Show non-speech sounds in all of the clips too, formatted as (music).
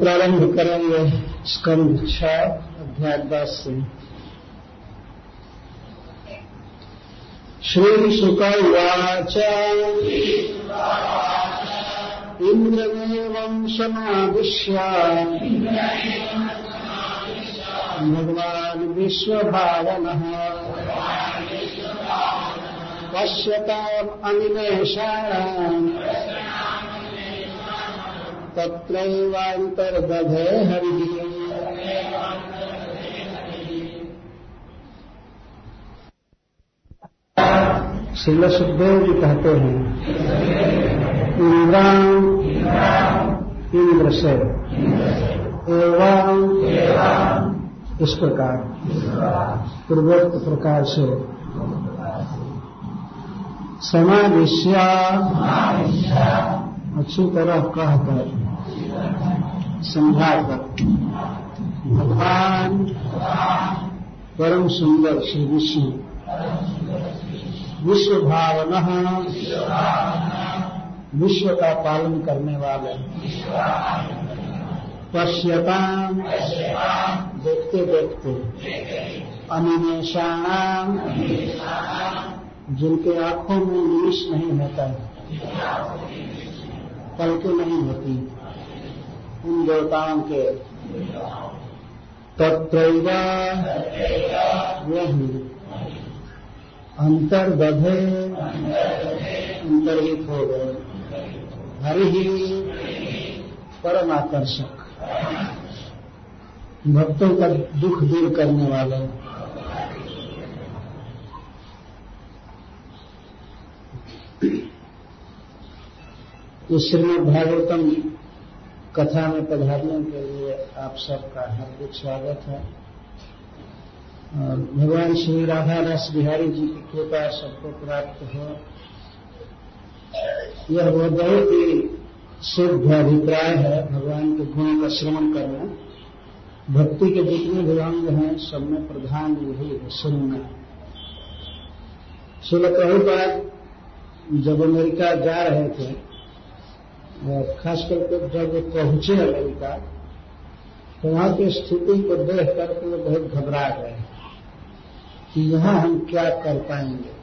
प्रारंभ करेंगे स्कंद छह, अध्याय दस से। श्री शुकवाच इंद्रमेवं समादिश्य भगवान् विश्वभावनः। पश्यताम् अनिमेषाणाम् तत्रैवान्तर्दधे हरिः। शिल सुखदेव जी कहते हैं इंद्राम इंद्र से एवं इस प्रकार, पूर्वोक्त प्रकार से। समाविश्या अच्छी तरह कहकर समझाकर भगवान परम सुंदर श्री विष्णु। विश्व भावना विश्व का पालन करने वाले। पश्यता देखते देखते। अनिमेषाणाम। जिनके आँखों में निमिष नहीं होता पलके नहीं होती। उन देवताओं के। तत्रैव वही अंतर्गधे अंतर्हित हो गए। हरि ही परम आकर्षक भक्तों का दुख दूर करने वाले। श्रीमद भागवतम कथा में पधारने के लिए आप सबका हार्दिक स्वागत है। और भगवान श्री राधा रस बिहारी जी की कृपा सबको प्राप्त हो। यह वो बहुत ही शुद्ध अभिप्राय है भगवान के गुणों का श्रवण करना। भक्ति के जितने भी अंग हैं, सब में प्रधान यही है सुनना। शिल प्रभुपाद जब अमेरिका जा रहे थे खास करके जब वो पहुँचे अमेरिका तो वहाँ की स्थिति को देख करके वो बहुत घबरा गए कि यहाँ हम क्या कर पाएँगे।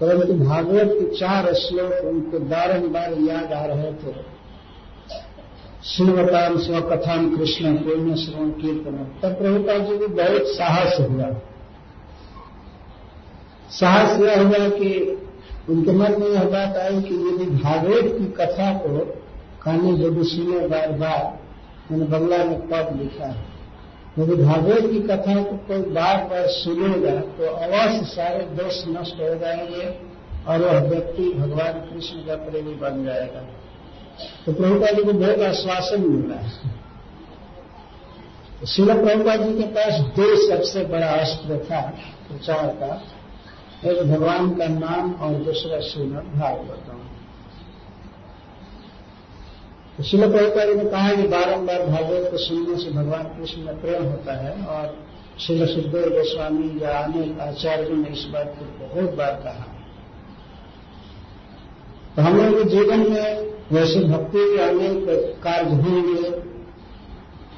परंतु भागवत के चार श्लोक उनको बारंबार याद आ रहे थे। श्रीवताम स्वकथाम कृष्ण पूर्ण श्रवण कीर्तन। तब प्रभुपाल जी को बहुत साहस हुआ। साहस यह हुआ कि उनके मन में यह बात आई कि यदि भागवत की कथा को कहने यदि सुने बार बार, मैंने बंगला में पद लिखा है। यदि भागवत की कथा को कोई बार बार सुनेगा तो अवश्य सारे दोष नष्ट हो जाएँगे और वह व्यक्ति भगवान कृष्ण का प्रेमी बन जाएगा। तो प्रभुपा जी को बहुत आश्वासन मिल है। शिल प्रभुपा जी के पास दो सबसे बड़ा अस्त्र था, प्रचार का। एक भगवान का नाम और दूसरा श्रीमद भागवतम तो शिल प्रभुपा ने कहा कि बारंबार भागवत को सुनने से भगवान कृष्ण में प्रेम होता है और शिल सुखदेव गोस्वामी या अनेक आचार्यों ने इस बात को बहुत बार कहा। तो हम लोग के जीवन में वैसे भक्ति के अनेक कार्य होंगे,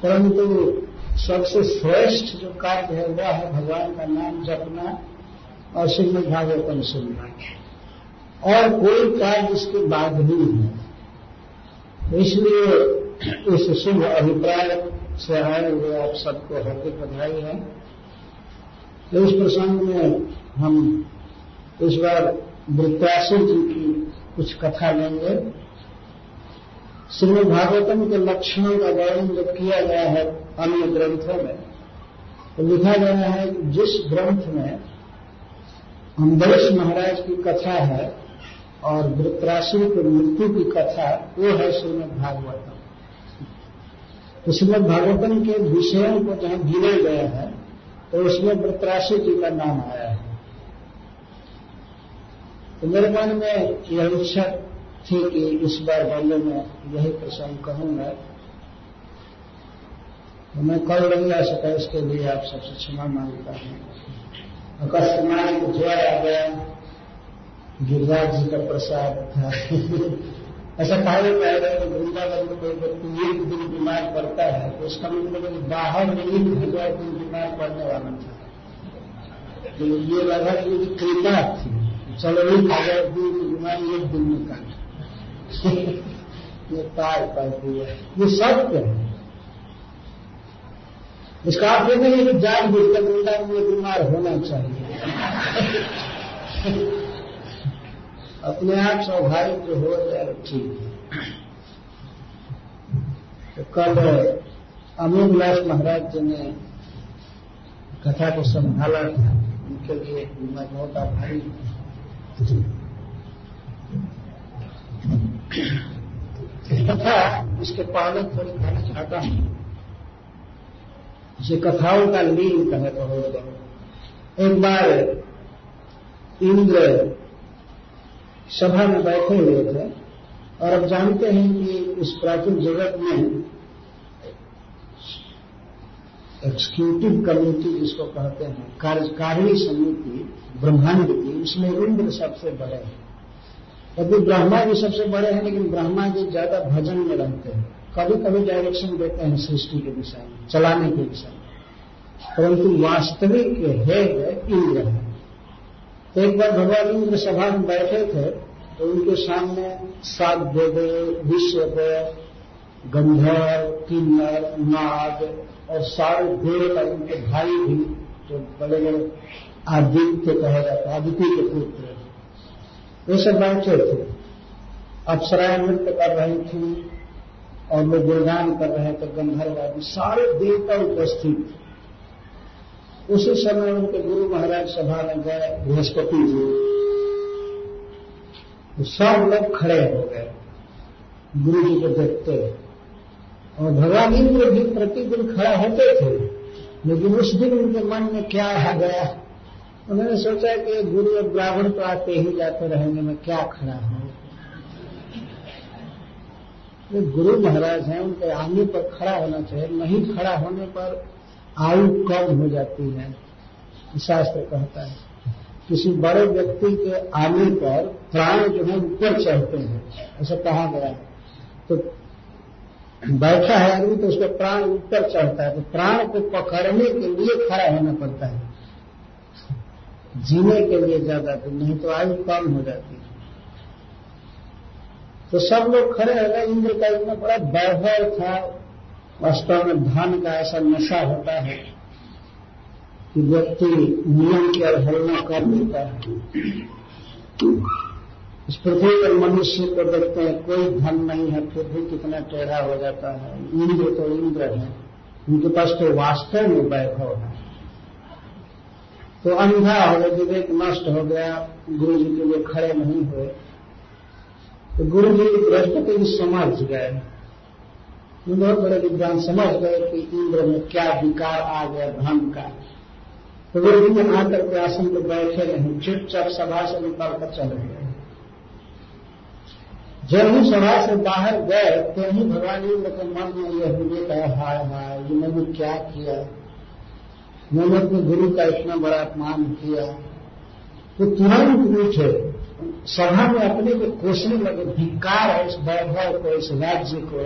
परंतु सबसे श्रेष्ठ जो कार्य है वह है भगवान का नाम जपना और श्रीमद भागवतम सुनना और कोई कार्य इसके बाद ही है। इसलिए इस शुभ अभिप्राय से आए हुए आप सबको हार्दिक बधाई है। तो इस प्रसंग में हम इस बार वृत्तासु जी की कुछ कथा लेंगे। श्रीमद भागवतम के लक्षणों का वर्णन जब किया गया है अन्य ग्रंथों में तो लिखा गया है कि जिस ग्रंथ में अम्बरीश महाराज की कथा है और वृत्रासुर की मृत्यु की कथा, वो है श्रीमद भागवतम। तो श्रीमद भागवतम के विषयों को जहाँ गिना गया है तो उसमें वृत्रासुर जी का नाम आया है। तो मेरे मन में यह इच्छा थी कि इस बार बल्ले में यही प्रसंग कहूँगा। तो मैं कल आ सका इसके लिए आप सबसे क्षमा माँगता हूँ। अकस्मात ज्वर आ गया। गिरिराज जी का प्रसाद था। ऐसा कहा जाता है कि वृंदावन में कोई व्यक्ति एक दिन बीमार पड़ता है तो उसका मतलब कि बाहर में एक हज़ार दिन बीमार पड़ने वाला था। तो ये लगा कि कृपा थी। चलो एक हज़ार दिन की बीमारी एक दिन में काट ये तार पाती है ये सत्य है। इसका आप ये कि जान बुझकर वृंदावन में बीमार होना चाहिए। अपने आप स्वाभाविक जो हो जाए ठीक है। तो कल अमीर विलास महाराज जी ने कथा को संभाला था, उनके लिए मैं बहुत आभारी कथा इसके पहले थोड़ी कहना चाहता हूँ इसे कथाओं का लीन कहे बहुत एक बार इंद्र सभा में बैठे हुए थे, और अब जानते हैं कि इस प्राचीन जगत में एक्सिक्यूटिव कमेटी जिसको कहते हैं कार्यकारिणी समिति, ब्रह्मांड की, उसमें इंद्र सबसे बड़े हैं। यदि ब्रह्मा जी सबसे बड़े हैं, लेकिन ब्रह्मा जी ज़्यादा भजन में रहते हैं। कभी कभी डायरेक्शन देते हैं सृष्टि के विषय में। चलाने की इच्छा। परंतु वास्तविक है इंद्र है। एक बार भगवान इंद्र सभा में बैठे थे तो उनके सामने सात देव विश्व गंधर्व, किन्नर, नाग और सारे देव और उनके भाई भी, जो बड़े बड़े आदित्य कहा जाता आदित्य के पुत्र ये सब बैठे थे। अप्सराएँ नृत्य कर रही थी और लोग गुणगान कर रहे थे गंधर्वादी सारे देवता उपस्थित। उसी समय उनके गुरु महाराज सभा में गए, बृहस्पति जी। तो सब लोग खड़े हो गए। गुरु जी को देखते और भगवान इंद्र भी प्रतिदिन खड़ा होते थे। लेकिन उस दिन उनके मन में क्या आ गया? उन्होंने सोचा कि गुरु और ब्राह्मण तो आते ही जाते रहेंगे, मैं क्या खड़ा हूँ? वे गुरु महाराज हैं, उनके आने पर खड़ा होना चाहिए। नहीं खड़ा होने पर आयु कम हो जाती है शास्त्र कहता है। किसी बड़े व्यक्ति के आने पर प्राण जो है ऊपर चढ़ते हैं, ऐसा कहा गया। तो बैठा है आदमी तो उसका प्राण ऊपर चढ़ता है तो प्राण को पकड़ने के लिए खड़ा होना पड़ता है। जीने के लिए ज़्यादा तो नहीं तो आयु कम हो जाती है। तो सब लोग खड़े हो गए। इंद्र का इतना बड़ा वैभव था। वास्तव में धन का ऐसा नशा होता है कि व्यक्ति नियम की अवहेलना कर देता है। इस पृथ्वी पर मनुष्य को देखते हैं, कोई धन नहीं है, फिर भी कितना टेढ़ा हो जाता है। इंद्र तो इंद्र है। उनके पास तो वास्तव में वैभव है। तो अंधा हो गया, विवेक नष्ट हो गया। गुरु जी के लिए खड़े नहीं हुए। तो गुरु जी बृहस्पति जी समझ गए। बहुत बड़े विद्वान समझ गए कि इंद्र में क्या विकार आ गया धन का। तो वे भी आकर के आसन पर बैठे नहीं चुपचाप सभा से निकाल कर चले गए जब ही सभा से बाहर गए तो ही भगवान इंद्र के मन में यह विवेक है हाय हाय, ये मैंने क्या किया? मैंने अपने गुरु का इतना बड़ा अपमान किया। तो तुरंत उठे। सभा में अपने को कोसने लगे धिकार है इस वैभव को, इस राज्य को,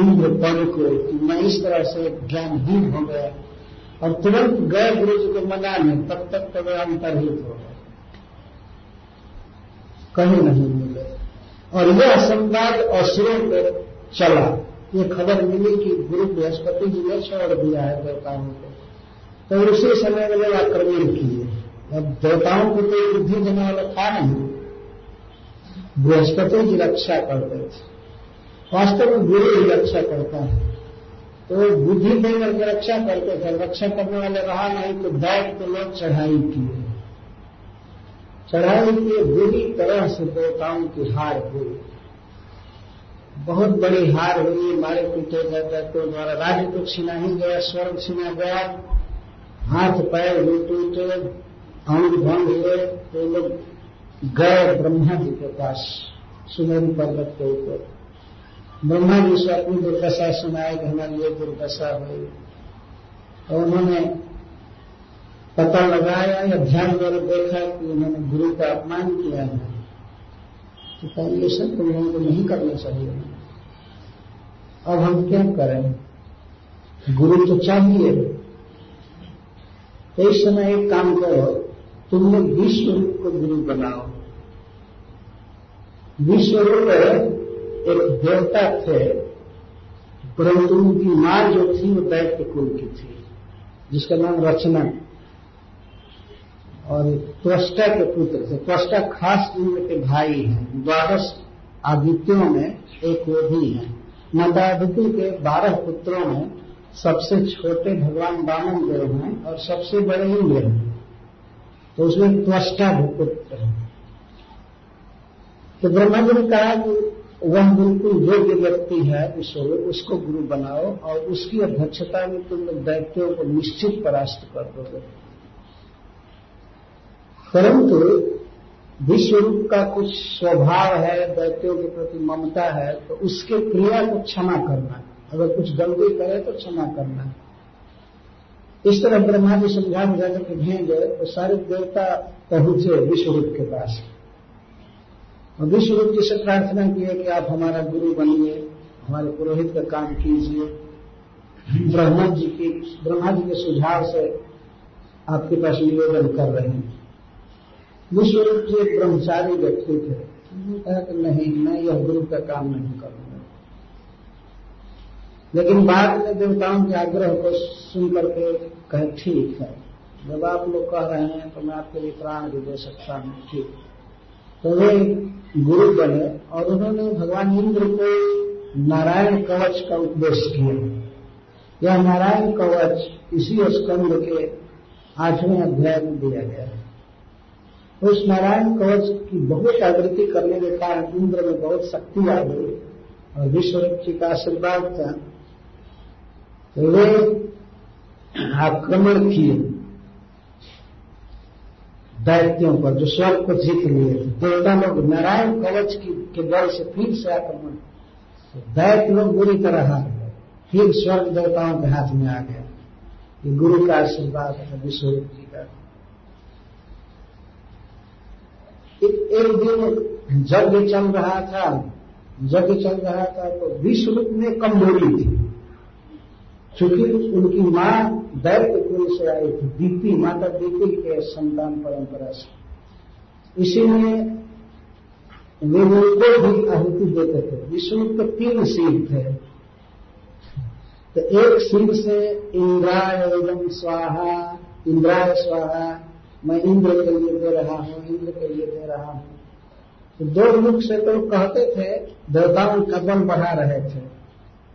इंद्र पद को, कि मैं इस तरह से ज्ञानहीन हो गया। और तुरंत गए गुरु जी को मनाने तब तक तो वे अंतरहित हो गए। कहीं नहीं मिले। और यह संवाद असुरों पर चला। ये खबर मिली कि गुरु बृहस्पति जी ने छोड़ दिया है देवताओं को। तो उसी समय में लोग आक्रमण किए। देवताओं को तो बुद्धि देने वाला था नहीं। बृहस्पति की रक्षा करते थे। वास्तव में गुरु ही रक्षा करता है। तो बुद्धि देकर के रक्षा करते थे, रक्षा करने वाले रहा नहीं तो बैठ के लोग चढ़ाई किए। चढ़ाई की बुरी तरह से देवताओं की हार हुई। बहुत बड़ी हार हुई, मारे पीटे गए दैत्यों द्वारा राज्य तो छीना ही गया, स्वर्ग छीना गया। हाथ पैर भी टूटे अंग भंग हुए तो लोग गए ब्रह्मा जी के पास सुमेरु पर्वत के ऊपर। ब्रह्मा जी से अपनी दुर्दशा सुनाए कि हमारी ये दुर्दशा हुई। और उन्होंने पता लगाया या ध्यान द्वारा देखा कि उन्होंने गुरु का अपमान किया है। तो ये सब तुम लोगों को नहीं करना चाहिए। अब हम क्या करें? गुरु तो चाहिए। तो इस समय एक काम करो। तुम लोग विश्व रूप को गुरु बनाओ। विश्व रूप एक देवता थे, परंतु उनकी माँ जो थी, वो दैत्य कुल की थी, जिसका नाम रचना। और त्वष्टा के पुत्र थे। त्वष्टा खास इंद्र के भाई हैं। द्वादश आदित्यों में एक वो भी है। माता आदित्य के बारह पुत्रों में सबसे छोटे भगवान वामन देव हैं और सबसे बड़े इंद्र हैं। तो उसमें त्वष्टा है तो ब्रह्मा जी ने कहा कि वह बिल्कुल योग्य व्यक्ति है ईश्वर उसको गुरु बनाओ और उसकी अध्यक्षता में तुम लोग दैत्यों को निश्चित परास्त कर दोगे। परंतु विश्वरूप का कुछ स्वभाव है, दैत्यों के प्रति ममता है तो उसके क्रिया को क्षमा करना, अगर कुछ गलती करे तो क्षमा करना। इस तरह ब्रह्मा जी समझा बुझा करके भेजे तो सारे देवता पहुँचे विश्वरूप के पास। और विश्वरूप जी से प्रार्थना की है कि आप हमारा गुरु बनिए, हमारे पुरोहित का काम कीजिए। ब्रह्मा जी की ब्रह्मा जी के सुझाव से आपके पास निवेदन कर रहे हैं। विश्वरूप जी एक ब्रह्मचारी व्यक्ति थे। कहा कि नहीं, मैं यह गुरु का काम नहीं करूँगा। लेकिन बाद में देवताओं के आग्रह को सुन करके कहे, ठीक है। जब आप लोग कह रहे हैं तो मैं आपके लिए प्राण भी दे सकता हूँ। ठीक। तो वे गुरु बने और उन्होंने भगवान इंद्र को नारायण कवच का उपदेश किया। यह नारायण कवच इसी स्कंद के आठवें अध्याय में दिया गया है। उस नारायण कवच की बहुत आवृत्ति करने के कारण इंद्र में बहुत शक्ति आ गई और विश्व का आशीर्वाद था। वे आक्रमण किए। दैत्यों पर जो स्वर्ग को जीत लिए। देवता लोग नारायण कवच की, के बल से फिर से आक्रमण। दैत्य लोग बुरी तरह हार गए। फिर स्वर्ग देवताओं के हाथ में आ गया। ये गुरु का आशीर्वाद है विश्वरूप जी का। एक दिन यज्ञ चल रहा था। यज्ञ चल रहा था तो विश्वरूप में कमज़ोरी थी। चूँकि उनकी माँ दैत्य कुल से आई थी दीपी माता दीपी के संतान परंपरा से। इसीलिए वे उनको भी आहुति देते थे। विष्णु के तीन सिंह थे। तो एक सिंह से इंद्राय एवं स्वाहा, इंद्राय, स्वाहा, मैं इंद्र के लिए दे रहा हूँ, इंद्र के लिए दे रहा हूँ। तो दो मुख से तो कहते थे, देवताओं का बल बढ़ा रहे थे,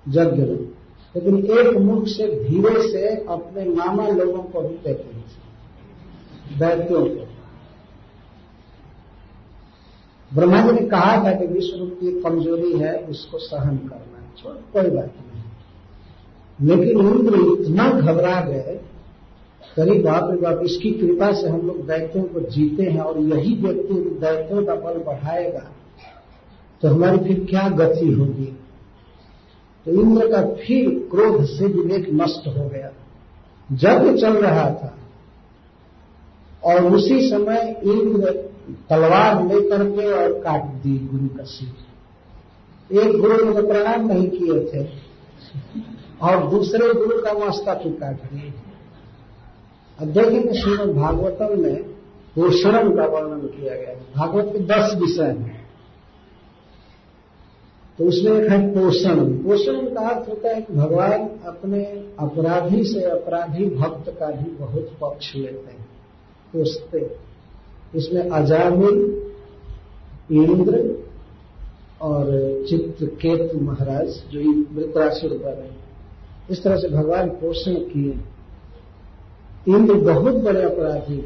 यज्ञ में। लेकिन एक मुख से धीरे से अपने मामा लोगों को भी कहते हैं। दैत्यों को ब्रह्मा जी ने कहा था कि विश्व रूप की कमज़ोरी है, उसको सहन करना छोड़, कोई बात नहीं। लेकिन इंद्र इतना घबरा गए, करीब बाप रे बाप, इसकी कृपा से हम लोग दैत्यों को जीते हैं और यही व्यक्ति दैत्यों का बल बढ़ाएगा तो हमारी फिर क्या गति होगी? तो इंद्र का फिर क्रोध से विवेक नष्ट हो गया। जब चल रहा था। और उसी समय इंद्र तलवार लेकर के और काट दी गुरु का सिर। एक गुरु ने तो प्रणाम नहीं किए थे। और दूसरे गुरु का मस्तक ही काट दिए अब देखेंगे श्रीमद भागवतम में पोषण का वर्णन किया गया। भागवत के दस विषय हैं। तो उसमें एक है पोषण। पोषण का अर्थ होता है कि भगवान अपने अपराधी से अपराधी भक्त का भी बहुत पक्ष लेते हैं। पोषते। इसमें अजामिल, इंद्र और चित्रकेत महाराज, जो वृत्रासुर है, इस तरह से भगवान पोषण किए इंद्र बहुत बड़े अपराधी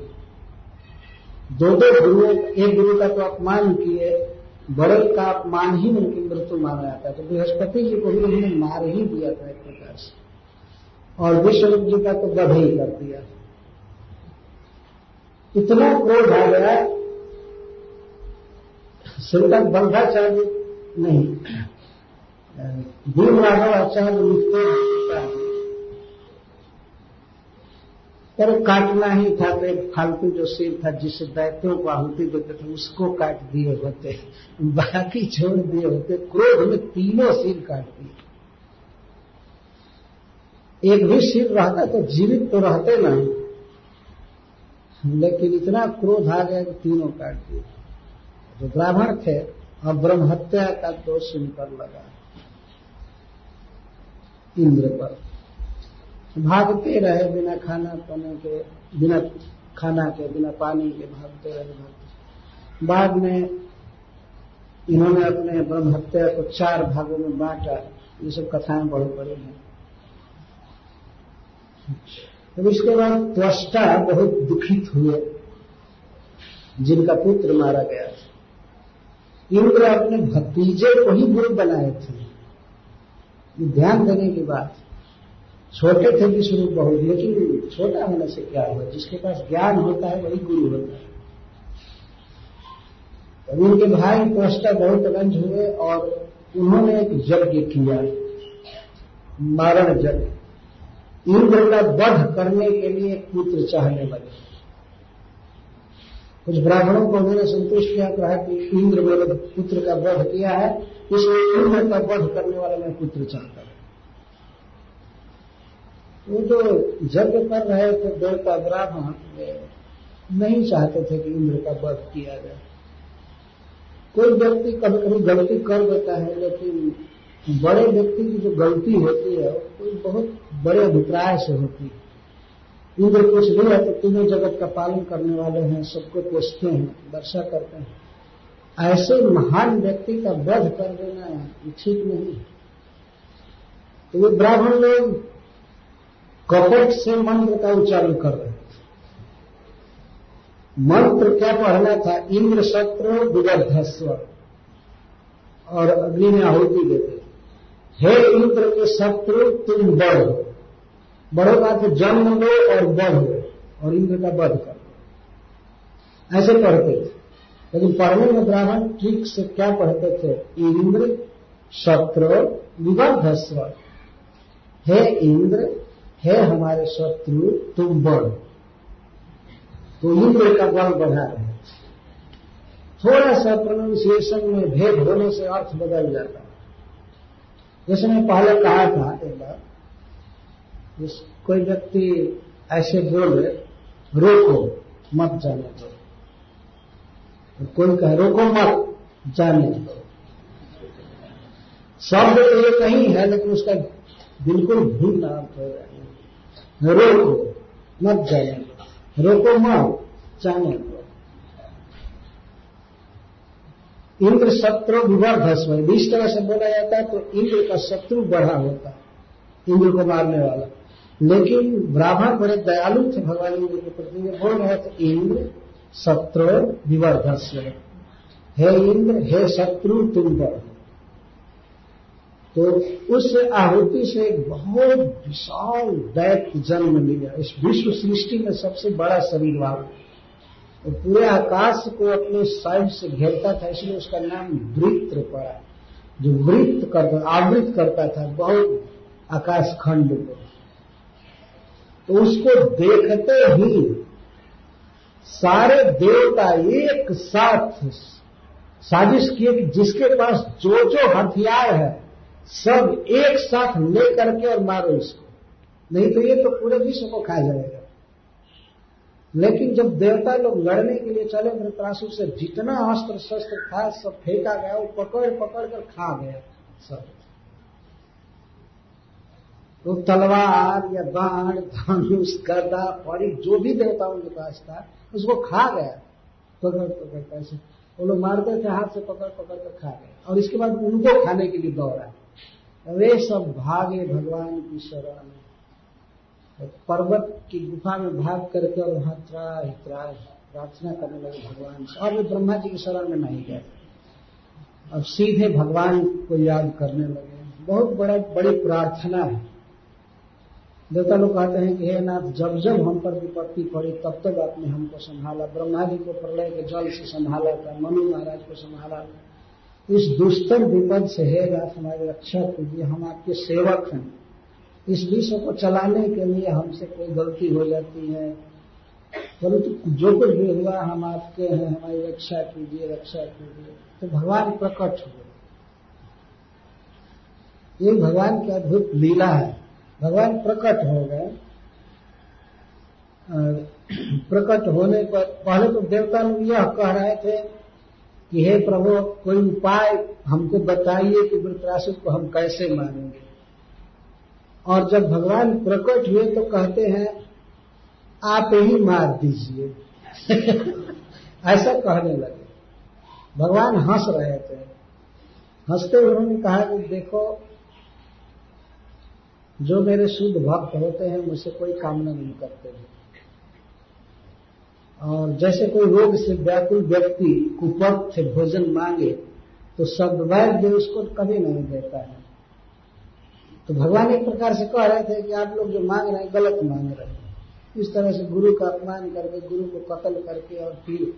दो दो गुरुओं, एक गुरु का तो अपमान किए बड़े का अपमान ही उनकी मृत्यु माना जाता है। तो बृहस्पति जी को भी उन्होंने मार ही दिया था एक प्रकार से। और विश्वरूप जी का तो बध ही कर दिया। इतना क्रोध आ गया श्रीमद बंधाचार्य नहीं। भीम राघव आचार्य लिखते पर काटना ही था तो एक फालतू जो सिर था, जिसे दैत्यों को आहुति देते थे, उसको काट दिए होते बाकी छोड़ दिए होते, क्रोध में तीनों सिर काट दिए। एक भी सिर रहता तो जीवित तो रहते नहीं लेकिन इतना क्रोध आ गया कि तीनों काट दिए। जो ब्राह्मण थे, और ब्रह्म हत्या का दोष सुनकर लगा। इंद्र पर। भागते रहे बिना खाना पाने के, बिना खाना के, बिना पानी के भागते रहे, भागते बाद में इन्होंने अपने ब्रह्म हत्या को चार भागों में बांटा, ये सब कथाएँ बहुत बड़ी हैं। तो इसके बाद त्वष्टा बहुत दुखित हुए, जिनका पुत्र मारा गया था। इंद्र अपने भतीजे को ही गुरु बनाए थे। ध्यान देने की बात छोटे थे विश्वरूप बहुत, लेकिन छोटा होने से क्या हुआ? जिसके पास ज्ञान होता है, वही गुरु होता है। तो उनके भाई त्वष्टा बहुत रंज हुए और उन्होंने एक यज्ञ किया मारण यज्ञ इंद्र का वध करने के लिए पुत्र चाहने लगे। कुछ ब्राह्मणों को उन्होंने संतुष्ट किया, कहा कि इंद्र मेरे पुत्र का वध किया है, इसलिए इंद्र का वध करने वाला मैं पुत्र चाहता हूँ। वो जो यज्ञ कर रहे थे देवता ब्राह्मण नहीं चाहते थे कि इंद्र का वध किया जाए। कोई व्यक्ति कभी कभी गलती कर देता है, लेकिन बड़े व्यक्ति की जो गलती होती है कोई बहुत बड़े अभिप्राय से होती है। इंद्र कुछ नहीं है तो तीनों जगत का पालन करने वाले हैं, सबको पोषते हैं, वर्षा करते हैं। ऐसे महान व्यक्ति का वध कर देना ठीक नहीं तो ये ब्राह्मण लोग कपट से मंत्र का उच्चारण कर रहे मंत्र क्या पढ़ना था? इंद्र शत्रु विगर्धस्व और अग्नि में आहुति देते हे इंद्र के शत्रु, तुम बढ़ो। बढ़ो का तो जन्म लो और बढ़ो। और इंद्र का वध करो। ऐसे पढ़ते थे। लेकिन पढ़ने में ब्राह्मण ठीक से क्या पढ़ते थे? इंद्र, शत्रु, विवर्धस्व। हे इंद्र हे हमारे शत्रु, तुम बढ़ो। तो इंद्र का बल बढ़ा रहे थोड़ा सा प्रोनाउंसिएशन में भेद होने से अर्थ बदल जाता है। जैसे मैं पहले कहा था एक बार कोई व्यक्ति ऐसे बोले, रोको, मत जाने दो। तो कोई कहे, रोको मत, जाने दो। शब्द तो ये कहीं है, लेकिन उसका बिल्कुल भिन्न अर्थ हो जाए रोको, मत जाने रोको मत जाने। दो इंद्र शत्रु विवर्धस्व इस तरह से बोला जाता है तो इंद्र का शत्रु बढ़ा होता इंद्र को मारने वाला। लेकिन ब्राह्मण बड़े दयालु थे, भगवान इंद्र के प्रति। बोल रहे थे इंद्र शत्रु विवर्धस्व हे इंद्र, हे शत्रु, तुम बढ़ तो उस आहुति से एक बहुत विशाल दैत्य जन्म लिया इस विश्व सृष्टि में सबसे बड़ा शरीर वाला तो पूरे आकाश को अपने साइड से घेरता था, इसलिए उसका नाम वृत्र पड़ा। जो वृत्त करता आवृत करता था, बहुत आकाश खंड को। तो उसको देखते ही सारे देवता एक साथ साजिश किए कि जिसके पास जो जो हथियार है सब एक साथ ले करके और मारो इसको। नहीं तो ये तो पूरे विश्व को खा जाएगा। लेकिन जब देवता लोग लड़ने के लिए चले धृतरासुर से जितना अस्त्र शस्त्र था, सब फेंका गया, वो पकड़ पकड़ कर खा गया सब। तो तलवार या बाण, धनुष, गदा परी जो भी देवताओं के पास था, उसको खा गया। पकड़ पकड़ कैसे वो लोग मारते थे, हाथ से पकड़ पकड़ कर खा गए और इसके बाद उनको खाने के लिए दौड़ा। वे सब भागे भगवान की शरण। में पर्वत की गुफा में भाग करके और वहाँ त्राही त्राही प्रार्थना करने लगे भगवान से। और वे ब्रह्मा जी की शरण में नहीं गए। अब सीधे भगवान को याद करने लगे। बहुत बड़ा, बड़ी प्रार्थना है। देवता लोग कहते हैं कि, हे नाथ, जब जब हम पर विपत्ति पड़ी, तब तक आपने हमको संभाला। ब्रह्मा जी को प्रलय के जल से संभाला था, मनु महाराज को संभाला था। इस दुष्तर विपद से, हे नाथ हमारी रक्षा कीजिए, हम आपके सेवक हैं। इस विश्व को चलाने के लिए हमसे कोई गलती हो जाती है। परंतु तो जो कुछ भी हुआ, हम आपके हैं, हमारी रक्षा कीजिए रक्षा कीजिए। तो भगवान प्रकट हुए। ये भगवान की अद्भुत लीला है। भगवान प्रकट हो गए। (clears throat) प्रकट होने पर, पहले तो देवता लोग यह कह रहे थे कि हे प्रभु, कोई उपाय हमको बताइए कि वृतरासुर को हम कैसे मारेंगे? और जब भगवान प्रकट हुए तो कहते हैं, आप ही मार दीजिए। (laughs) ऐसा कहने लगे। भगवान हंस रहे थे। हँसते उन्होंने कहा कि देखो, जो मेरे शुद्ध भक्त होते हैं, मुझसे कोई कामना नहीं करते हैं। और जैसे कोई रोग से व्याकुल व्यक्ति कुपथ से भोजन मांगे तो सदवैद्य उसको कभी नहीं देता है। तो भगवान एक प्रकार से कह रहे थे कि आप लोग जो मांग रहे हैं, गलत मांग रहे हैं। इस तरह से गुरु का अपमान करके, गुरु को कत्ल करके और फिर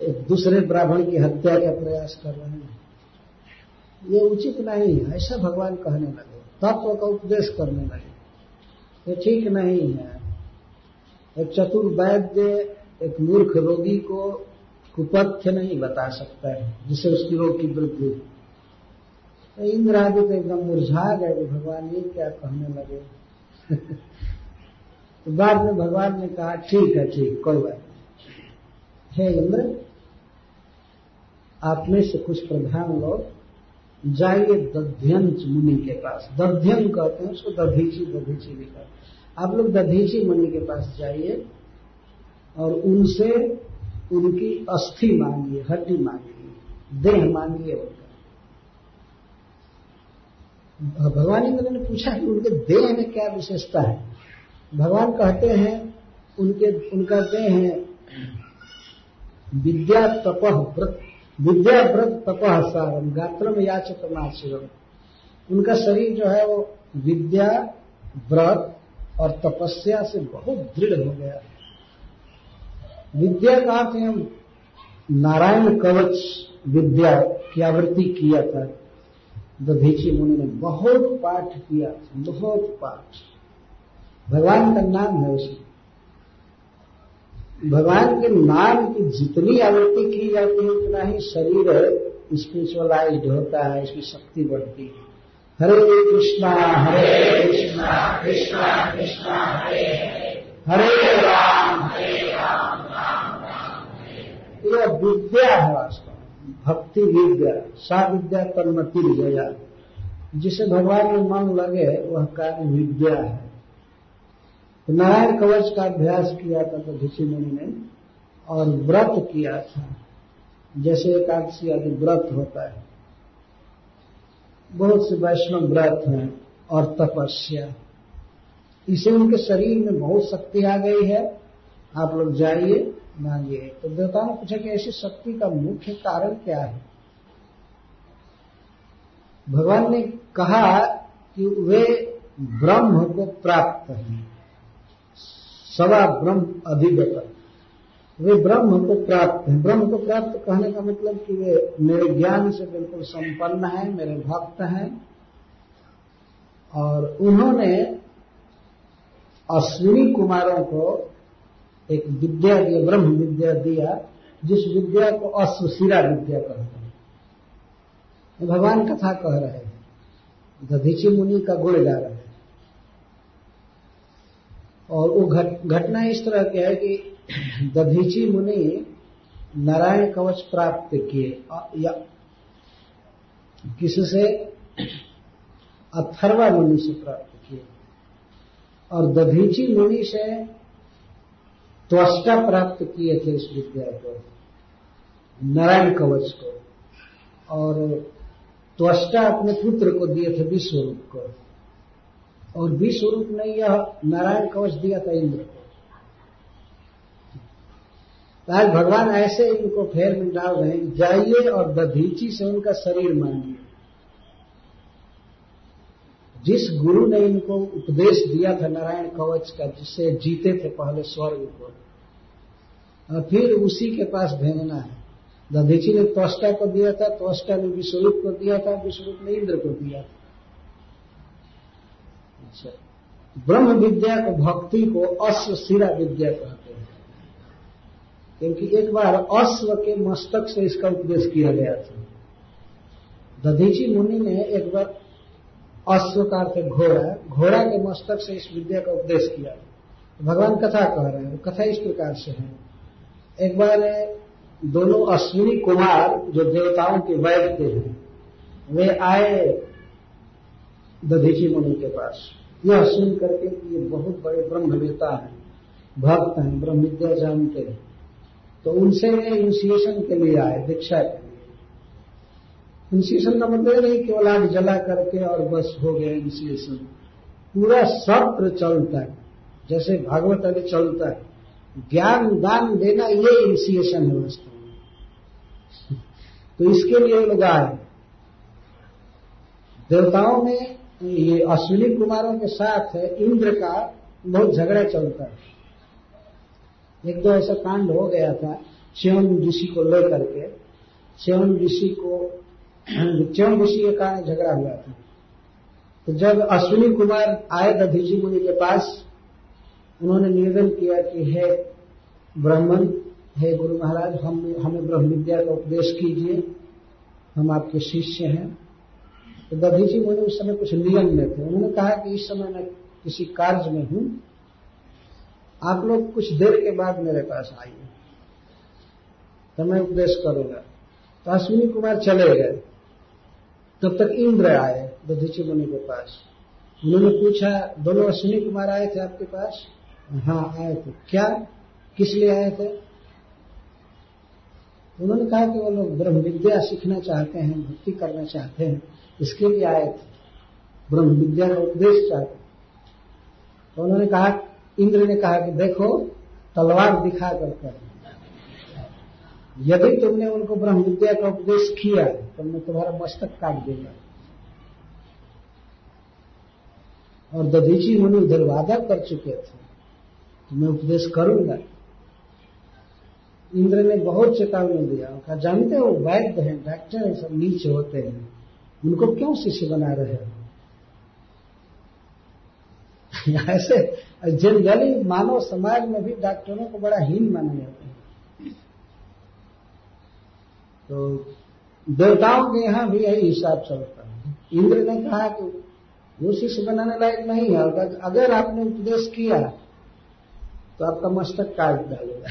एक दूसरे ब्राह्मण की हत्या का प्रयास कर रहे हैं। ये उचित नहीं है, ऐसा भगवान कहने लगे। तत्व का उपदेश करने लगे। ये ठीक नहीं है। एक चतुर वैद्य एक मूर्ख रोगी को कुपथ्य नहीं बता सकता है जिससे उसकी रोग की वृद्धि। तो इंद्र आदि तो एकदम मुरझा गए कि भगवान ये क्या कहने लगे। (laughs) तो बाद में भगवान ने कहा, ठीक है, ठीक, कोई बात हे इंद्र, आप में से कुछ प्रधान लोग जाइए दध्यंत मुनि के पास। दध्यम कहते हैं उसको, दधीची दधीची लिखा आप लोग दधीची मुनि के पास जाइए और उनसे उनकी अस्थि मांगिए, हड्डी मांगिए, देह मांगिए उनका। भगवान इंद्र ने पूछा कि उनके देह में क्या विशेषता है? भगवान कहते हैं, उनके, उनका देह है, विद्या तपह व्रत, विद्या व्रत तपह सारम गात्रम याचक माशिवम उनका शरीर जो है वो विद्या, व्रत और तपस्या से बहुत दृढ़ हो गया। विद्या का अर्थ हम? नारायण कवच विद्या की आवृत्ति किया था। दधीची मुनि ने बहुत पाठ किया, बहुत पाठ। भगवान का नाम है उसमें भगवान के नाम की जितनी आवृत्ति की जाती है, उतना ही शरीर स्पिरिचुअलाइज होता है इसकी शक्ति बढ़ती है। हरे कृष्णा हरे कृष्णा कृष्णा कृष्णा हरे हरे राम हरे राम राम राम यह विद्या है वास्तव भक्ति विद्या सा विद्या तन्मति गया जिसे भगवान में मन लगे वह कार्य विद्या है। तो नारायण कवच का अभ्यास किया था तो ऋषि मुनि ने और व्रत किया था। जैसे एकादशी आदि व्रत होता है बहुत से वैष्णव व्रत हैं और तपस्या। इसे उनके शरीर में बहुत शक्ति आ गई है। आप लोग जाइए, मांगिए। तो देवताओं ने पूछा कि ऐसी शक्ति का मुख्य कारण क्या है? भगवान ने कहा कि वे ब्रह्म को प्राप्त हैं। सवा ब्रह्म अधिगत वे ब्रह्म को प्राप्त हैं। ब्रह्म को प्राप्त कहने का मतलब कि वे मेरे ज्ञान से बिल्कुल संपन्न हैं, मेरे भक्त हैं। और उन्होंने अश्विनी कुमारों को एक विद्या दिया, ब्रह्म विद्या दिया, जिस विद्या को अश्वशिरा विद्या कहते हैं। भगवान कथा कह रहे हैं। दधीची मुनि का गुण गा रहे हैं। और वो घटना इस तरह की है कि दधीची मुनि नारायण कवच प्राप्त किए। या, किससे? अथर्वा मुनि से प्राप्त किए। और दधीची मुनि से त्वष्टा प्राप्त किए थे इस विद्या को, नारायण कवच को। और त्वष्टा अपने पुत्र को दिए थे विश्वरूप को। और विश्व रूप ने यह नारायण कवच दिया था इंद्र को। आज भगवान ऐसे इनको फेर में डाल रहे हैं, जाइए और दधीची से उनका शरीर मांगिए जिस गुरु ने इनको उपदेश दिया था नारायण कवच का, जिससे जीते थे पहले स्वर्ग को और फिर उसी के पास भेजना है। दधीची ने त्वष्टा को दिया था, त्वष्टा ने विश्वरूप को दिया था विश्वरूप ने इंद्र को दिया था। अच्छा। ब्रह्म विद्या को, भक्ति को, अश्व शिरा विद्या कहते हैं क्योंकि एक बार अश्व के मस्तक से इसका उपदेश किया गया था। दधीची मुनि ने एक बार अश्व का अर्थ घोड़ा घोड़ा के मस्तक से इस विद्या का उपदेश किया। भगवान कथा कह रहे हैं, कथा इस प्रकार से है। एक बार दोनों अश्विनी कुमार, जो देवताओं के वैद्य हैं वे आए दधीची मुनि के पास। यह सुन करके ये बहुत बड़े ब्रह्मवेता हैं, भक्त हैं ब्रह्म विद्या जानते हैं। तो उनसे वे इनिशिएशन के लिए आए, दीक्षा के लिए। इनिशिएशन का मतलब नहीं केवल आग जला करके और बस हो गया इनिशिएशन पूरा सत्र चलता है। जैसे भागवत अभी चलता है। ज्ञान दान देना ये इनिशिएशन है वस्तु में। तो इसके लिए लोग आए। देवताओं में, ये अश्विनी कुमारों के साथ इंद्र का बहुत झगड़ा चलता है। एक दो ऐसा कांड हो गया था च्यवन ऋषि को लेकर के। च्यवन ऋषि को (clears throat) च्यवन ऋषि के कारण झगड़ा हुआ था। तो जब अश्विनी कुमार आए दधीजी मुनि के पास, उन्होंने निवेदन किया कि हे ब्राह्मण, हे गुरु महाराज, हम, हमें ब्रह्म विद्या का उपदेश कीजिए, हम आपके शिष्य हैं। तो दधीजी मुनि उस समय कुछ नियम में थे। उन्होंने कहा कि इस समय मैं किसी कार्य में हूँ आप लोग कुछ देर के बाद मेरे पास आइए। तो मैं उपदेश करूँगा। तो अश्विनी कुमार चले गए। तब तक इंद्र आए दधीची मुनि के पास। उन्होंने पूछा, दोनों अश्विनी कुमार आए थे आपके पास? हाँ आए थे। क्या? किस लिए आए थे? उन्होंने कहा कि वो लोग ब्रह्म विद्या सीखना चाहते हैं, भक्ति करना चाहते हैं, इसके लिए आए थे। ब्रह्म विद्या का उपदेश चाहते तो उन्होंने कहा इंद्र ने कहा कि देखो, तलवार दिखा कर कर। यदि तुमने उनको ब्रह्म विद्या का उपदेश किया तो मैं तुम्हारा मस्तक काट देगा। और दधीची मुनि उधर वादा कर चुके थे तो मैं उपदेश करूँगा। इंद्र ने बहुत चेतावनी दिया। कहा जानते हो, वैद्य हैं, डॉक्टर सब नीचे होते हैं। उनको क्यों शिष्य बना रहे हो? (laughs) ऐसे जनरली मानव समाज में भी डॉक्टरों को बड़ा हीन माना जाता है। तो देवताओं के यहाँ भी यही हिसाब चलता है। इंद्र ने कहा कि वो शिष्य बनाने लायक नहीं है, अगर आपने उपदेश किया तो आपका मस्तक काट डालेगा।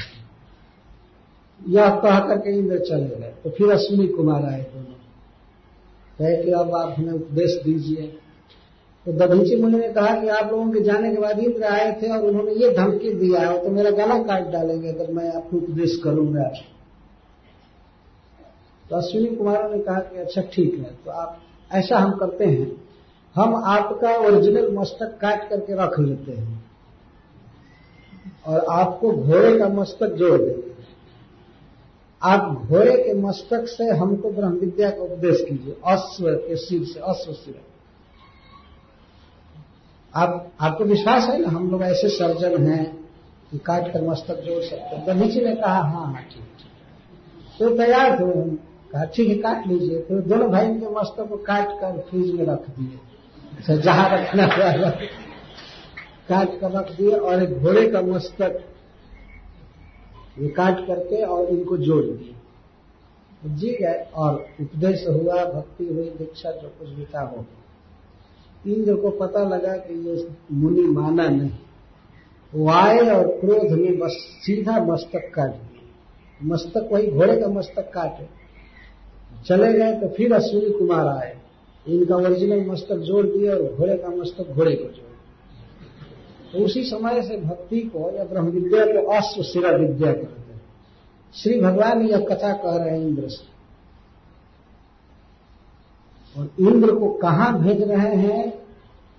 यह कह करके इंद्र चले गए। तो फिर अश्विनी कुमार आए दोनों। कहे कि अब आप हमें उपदेश दीजिए। तो दधीची मुनि ने कहा कि आप लोगों के जाने के बाद इंद्र आए थे और उन्होंने ये धमकी दिया है तो मेरा गला काट डालेंगे, अगर मैं आपको उपदेश करूँगा। तो अश्विनी कुमारों ने कहा कि अच्छा ठीक है तो आप ऐसा हम करते हैं। हम आपका ओरिजिनल मस्तक काट करके रख लेते हैं। और आपको घोड़े का मस्तक जोड़ देंगे आप घोड़े के मस्तक से हमको ब्रह्म विद्या का उपदेश कीजिए, अश्व के सिर से, अश्व सिर। आप आपको विश्वास है ना? हम लोग ऐसे सर्जन हैं कि काट कर मस्तक जोड़ सकते हैं। ने कहा हाँ हाँ ठीक ठीक। तो तैयार थे कहा ठीक है काट लीजिए। तो दोनों भाई के मस्तक को काट कर फ्रिज में रख दिए। अच्छा, जहाँ रखना हुआ काट कर रख दिए और एक घोड़े का मस्तक ये काट करके और इनको जोड़ दिए। जी गए और उपदेश हुआ भक्ति हुई दीक्षा जो कुछ भी था हो इंद्र को पता लगा कि ये मुनि माना नहीं। वो आए और क्रोध में बस सीधा मस्तक काट दिए। मस्तक वही घोड़े का मस्तक काटे। चले गए तो फिर अश्विनी कुमार आए। इनका ओरिजिनल मस्तक जोड़ दिया और घोड़े का मस्तक घोड़े को जोड़। तो उसी समय से भक्ति को या ब्रह्म विद्या को अश्व शिरा विद्या कहते हैं। श्री भगवान यह कथा कह रहे हैं इंद्र से। और इंद्र को कहाँ भेज रहे हैं?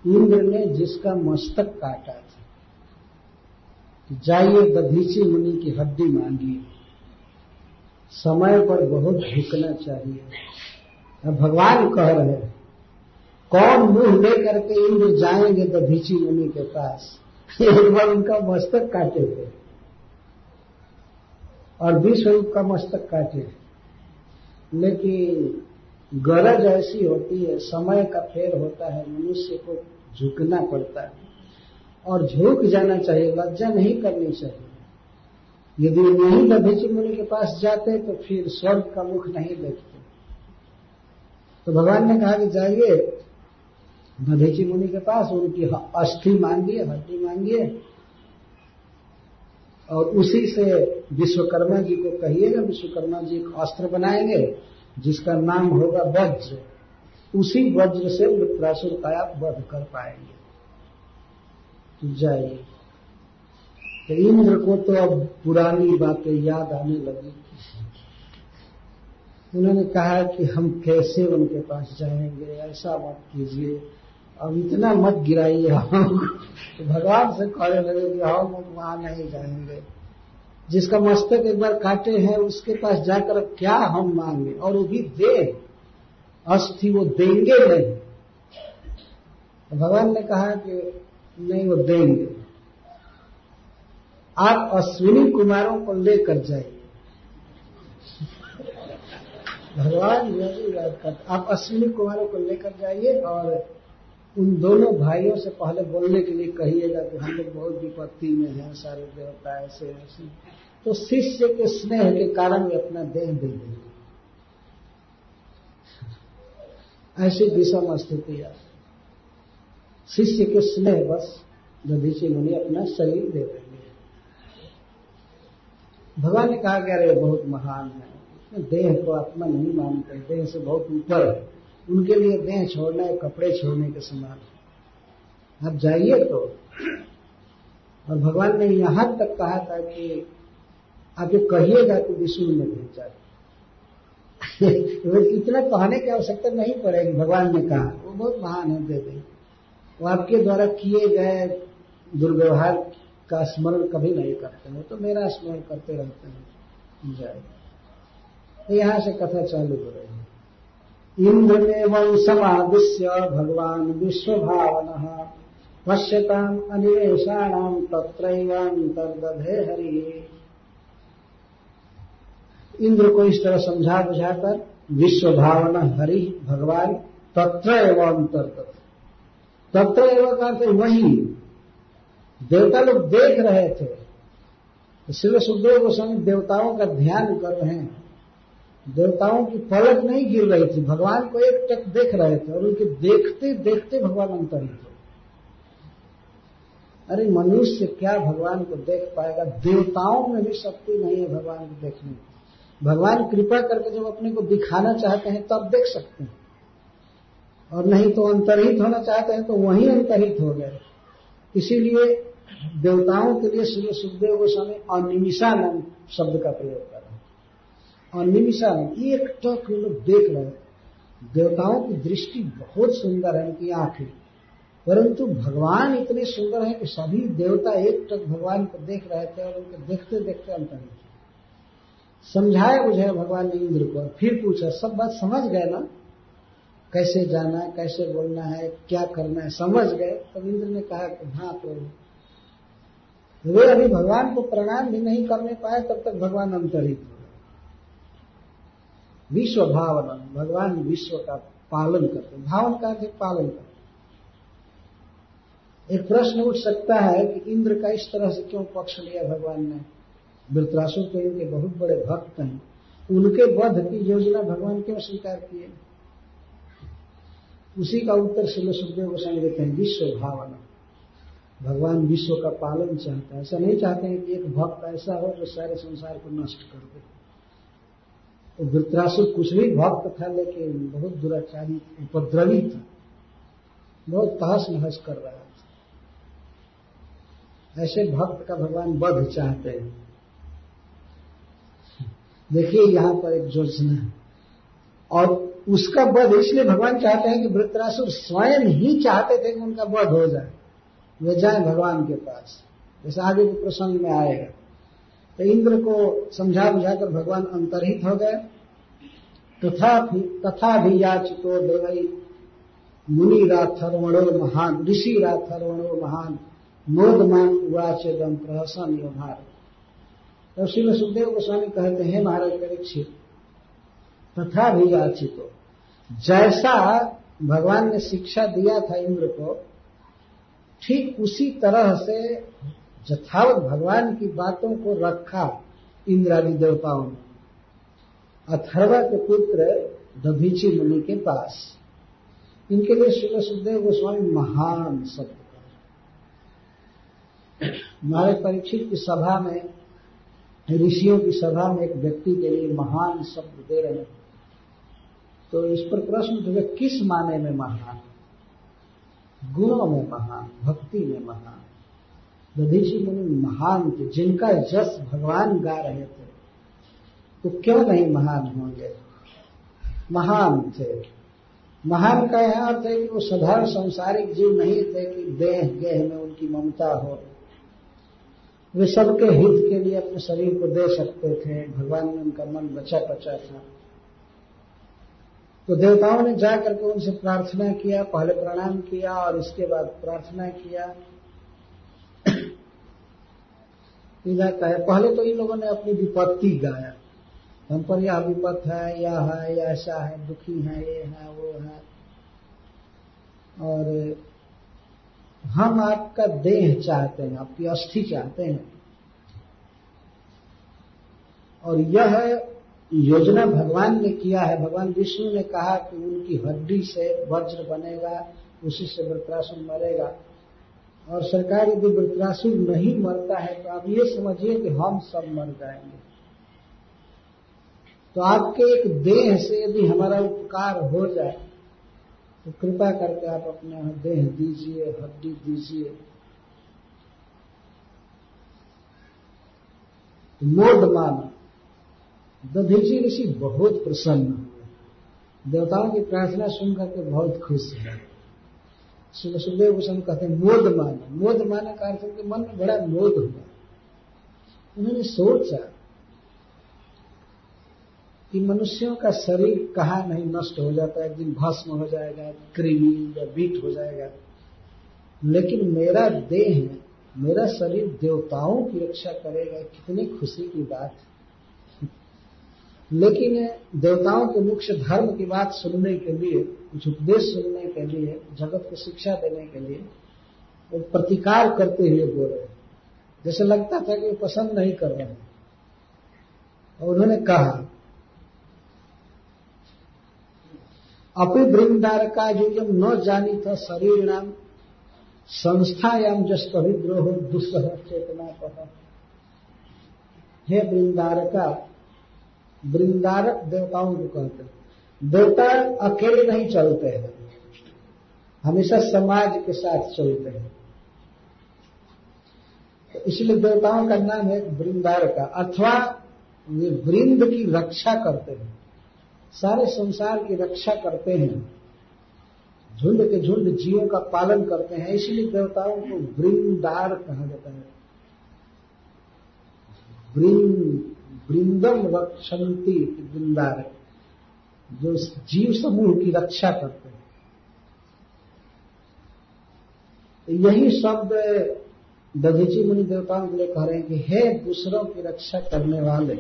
इंद्र ने जिसका मस्तक काटा था। जाइए दधीची मुनि की हड्डी मांगिए। समय पर बहुत झुकना चाहिए। अब भगवान कह रहे हैं, कौन मुँह लेकर के इंद्र जाएँगे दधीची मुनि के पास? एक बार उनका मस्तक काटे थे। और विश्व का मस्तक काटे। लेकिन गरज ऐसी होती है, समय का फेर होता है, मनुष्य को झुकना पड़ता है। और झुक जाना चाहिए, लज्जा नहीं करनी चाहिए। यदि नहीं दधीची मुनि के पास जाते तो फिर स्वर्ग का मुख नहीं देखते। तो भगवान ने कहा कि जाइए दधीची मुनि के पास, उनकी अस्थि मांगिए, हड्डी मांगिए, और उसी से विश्वकर्मा जी को कहिएगा, विश्वकर्मा जी एक अस्त्र बनाएँगे जिसका नाम होगा वज्र, उसी वज्र से वृत्रासुर का आप वध कर पाएँगे। तो जाइए। तो इंद्र को तो अब पुरानी बातें याद आने लगी। उन्होंने कहा कि हम कैसे उनके पास जाएँगे, ऐसा मत कीजिए। अब इतना मत गिराइए। हम (laughs) भगवान से कहने लगे कि हम वहाँ नहीं जाएँगे। जिसका मस्तक एक बार काटे हैं, उसके पास जाकर क्या हम मांगे? और वो भी दे अस्थि वो देंगे नहीं। तो भगवान ने कहा कि नहीं, वो देंगे। आप अश्विनी कुमारों को लेकर जाइए। भगवान यही बात करते आप अश्विनी कुमारों को लेकर जाइए और उन दोनों भाइयों से पहले बोलने के लिए कहिएगा कि हम लोग बहुत विपत्ति में हैं, सारे देवता ऐसे ऐसे तो शिष्य के स्नेह के कारण वे अपना देह दे देंगे। ऐसी विषम स्थिति है। शिष्य के स्नेह बस दधीची मुनि अपना शरीर दे देंगे। भगवान ने कहा कि अरे बहुत महान है। देह को आत्मा नहीं मानते, देह से बहुत ऊपर है। उनके लिए देह छोड़ना है, कपड़े छोड़ने के समान। आप जाइए तो और भगवान ने यहाँ तक कहा था कि आप ये कहिएगा कि विष्णु ने भेजा (laughs) इतना कहने की आवश्यकता नहीं पड़ेगी, भगवान ने कहा। वो बहुत महान है, दें वो आपके द्वारा किए गए दुर्व्यवहार का स्मरण कभी नहीं करते। हैं तो मेरा स्मरण करते रहते हैं। जाए तो यहाँ से कथा चालू हो रही है। इंद्रमेवं समादिश्य भगवान विश्व भावन पश्यताम अनिवेशाणाम तत्रैवांतर्दधे हरि। इंद्र को इस तरह समझा बुझाकर विश्व भावना हरि भगवान तत्र एवं तत्र एवं करते वही देवता लोग देख रहे थे। इसलिए सुखदेव गोस्वामी देवताओं का ध्यान कर रहे हैं। देवताओं की पलक नहीं गिर रही थी, भगवान को एक टक देख रहे थे और उनके देखते देखते भगवान अंतरित हो अरे मनुष्य क्या भगवान को देख पाएगा? देवताओं में भी शक्ति नहीं है भगवान को देखने की भगवान कृपा करके जब अपने को दिखाना चाहते हैं, तब देख सकते हैं। और नहीं तो अंतरहित होना चाहते हैं तो वहीं अंतरहित हो गए। इसीलिए देवताओं के लिए श्री सुखदेव गोस्वामी अनिमिषा नाम शब्द का प्रयोग और निमिषा एक टक लोग देख रहे देवताओं की दृष्टि बहुत सुंदर है उनकी आँखें। परंतु भगवान इतने सुंदर हैं कि सभी देवता एक टक भगवान को देख रहे थे और उनको देखते देखते अंतर समझाया बुझाया भगवान ने इंद्र को, फिर पूछा, सब बात समझ गए ना? कैसे जाना है, कैसे बोलना है, क्या करना है? समझ गए। तब इंद्र ने कहा कि हाँ तो वे अभी भगवान को प्रणाम भी नहीं करने पाए, तब तक भगवान अंतरित हो विश्व भावना भगवान विश्व का पालन करते भावन का अर्थ पालन करते एक प्रश्न उठ सकता है कि इंद्र का इस तरह से क्यों पक्ष लिया भगवान ने? वृत्रासुर के इनके बहुत बड़े भक्त हैं। उनके वध की योजना भगवान क्यों स्वीकार किए? उसी का उत्तर श्री सुखदेव गोस्वामी देते हैं विश्व भावना भगवान विश्व का पालन चाहता है। ऐसा नहीं चाहते हैं कि एक भक्त ऐसा हो जो सारे संसार को नष्ट कर दे। तो वृत्रासुर कुछ भी भक्त था, लेकिन बहुत दुराचारी, उपद्रवी था। बहुत तहस नहस कर रहा था। ऐसे भक्त का भगवान वध चाहते हैं। देखिए, यहाँ पर एक योजना और उसका वध इसलिए भगवान चाहते हैं कि वृत्रासुर स्वयं ही चाहते थे कि उनका वध हो जाए। वे जाए भगवान के पास। जैसे आगे भी प्रसंग में आएगा। तो इंद्र को समझा बुझाकर भगवान अंतरहित हो गए। तथा तथा भी याचितो देवई मुनि राथर्वणो महान ऋषि राथर्वणो महान, मोदमान उवाचेदम प्रहसन योभार तो श्री सुखदेव गोस्वामी कहते हैं, महाराज परीक्षित तथा भी याचितो जैसा भगवान ने शिक्षा दिया था इंद्र को, ठीक उसी तरह से जथावत भगवान की बातों को रखा इंद्रादि देवताओं ने। अथर्वा के पुत्र दधीची मुनि के पास। इनके लिए श्री सुखदेव गोस्वामी महान शब्द हमारे परीक्षित की सभा में, ऋषियों की सभा में एक व्यक्ति के लिए महान शब्द दे रहे हैं। तो इस पर प्रश्न उठेगा किस माने में महान? गुणों में महान? भक्ति में महान? दधीशी मुनि महान थे, जिनका जस भगवान गा रहे थे। तो क्यों नहीं महान होंगे? महान थे। महान का यह अर्थ है कि वो साधारण संसारिक जीव नहीं थे कि देह, गेह में उनकी ममता हो। वे सबके हित के लिए अपने शरीर को दे सकते थे, भगवान ने उनका मन बचा पचा था। तो देवताओं ने जाकर के उनसे प्रार्थना किया, पहले प्रणाम किया और इसके बाद प्रार्थना किया। जाता है। पहले तो इन लोगों ने अपनी विपत्ति गाया। हम पर यह विपत है, यह है, यह ऐसा है, दुखी है, ये है, वो है। और हम आपका देह चाहते हैं, आपकी अस्थि चाहते हैं। और यह योजना भगवान ने किया है। भगवान विष्णु ने कहा कि उनकी हड्डी से वज्र बनेगा, उसी से वृत्रासुर मरेगा। और सरकार यदि वृत्रासुर नहीं मरता है तो आप ये समझिए कि हम सब मर जाएँगे। तो आपके एक देह से यदि हमारा उपकार हो जाए तो कृपा करके आप अपना देह दीजिए, हड्डी दीजिए। मोड माना। दधीची ऋषि बहुत प्रसन्न हुए। देवताओं की प्रार्थना सुनकर के बहुत खुश है। सुखदेव भूषण कहते हैं, मोद माना। मोद माना का अर्थ उनके मन में बड़ा मोद हुआ। उन्होंने सोचा कि मनुष्यों का शरीर कहा नहीं नष्ट हो जाता, एक दिन भस्म हो जाएगा कृमि या बीट हो जाएगा। लेकिन मेरा देह, मेरा शरीर देवताओं की रक्षा करेगा, कितनी खुशी की बात है। लेकिन देवताओं के मुख्य धर्म की बात सुनने के लिए, कुछ उपदेश सुनने के लिए, जगत को शिक्षा देने के लिए, वो प्रतिकार करते हुए बोल रहे जैसे लगता था कि वो पसंद नहीं कर रहे हैं। और उन्होंने कहा, अपि वृंदार का जो जब न जानी था शरीर नाम संस्थायाम जस विद्रोह दुस्सह चेतना कहा हे वृंदार का वृंदारक देवताओं को कहते हैं। देवता अकेले नहीं चलते हैं। हमेशा समाज के साथ चलते हैं। तो इसलिए देवताओं का नाम है वृंदारका अथवा वे वृंद की रक्षा करते हैं। सारे संसार की रक्षा करते हैं। झुंड के झुंड जीवों का पालन करते हैं। इसलिए देवताओं को वृंदार कहा जाता है। वृंद वृंदम रक्षंती वृंदार। जो जीव समूह की रक्षा करते हैं। यही शब्द दधीची मुनि देवताओं के लिए कह रहे हैं कि हे दूसरों की रक्षा करने वाले,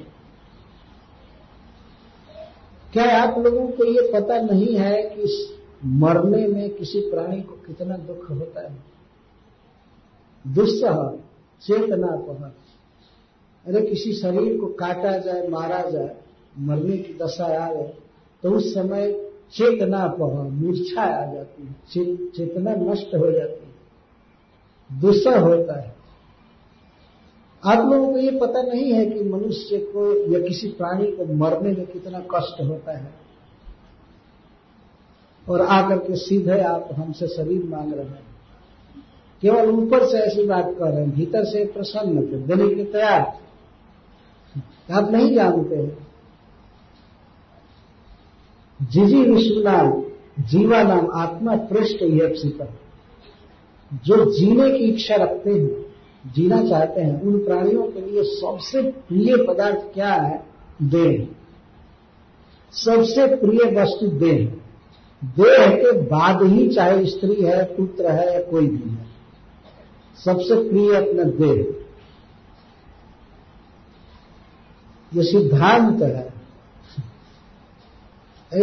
क्या आप लोगों को ये पता नहीं है कि मरने में किसी प्राणी को कितना दुख होता है? दुस्सह, चेतना पहर अरे किसी शरीर को काटा जाए, मारा जाए, मरने की दशा आए तो उस समय चेतना पर मूर्छा आ जाती है। चेतना नष्ट हो जाती है। दूसरा होता है। आप लोगों को ये पता नहीं है कि मनुष्य को या किसी प्राणी को मरने में कितना कष्ट होता है। और आकर के सीधे आप हमसे शरीर मांग रहे हैं। केवल ऊपर से ऐसी बात कर रहे हैं, भीतर से प्रसन्न थे देने के तैयार। आप नहीं जानते। जिजी विश्वनाम जीवा नाम आत्मा पृष्ठ यक्षित जो जीने की इच्छा रखते हैं, जीना चाहते हैं, उन प्राणियों के लिए सबसे प्रिय पदार्थ क्या है? देह। सबसे प्रिय वस्तु देह। देह के बाद ही चाहे स्त्री है, पुत्र है या कोई भी है, सबसे प्रिय अपना देह। ये सिद्धांत है।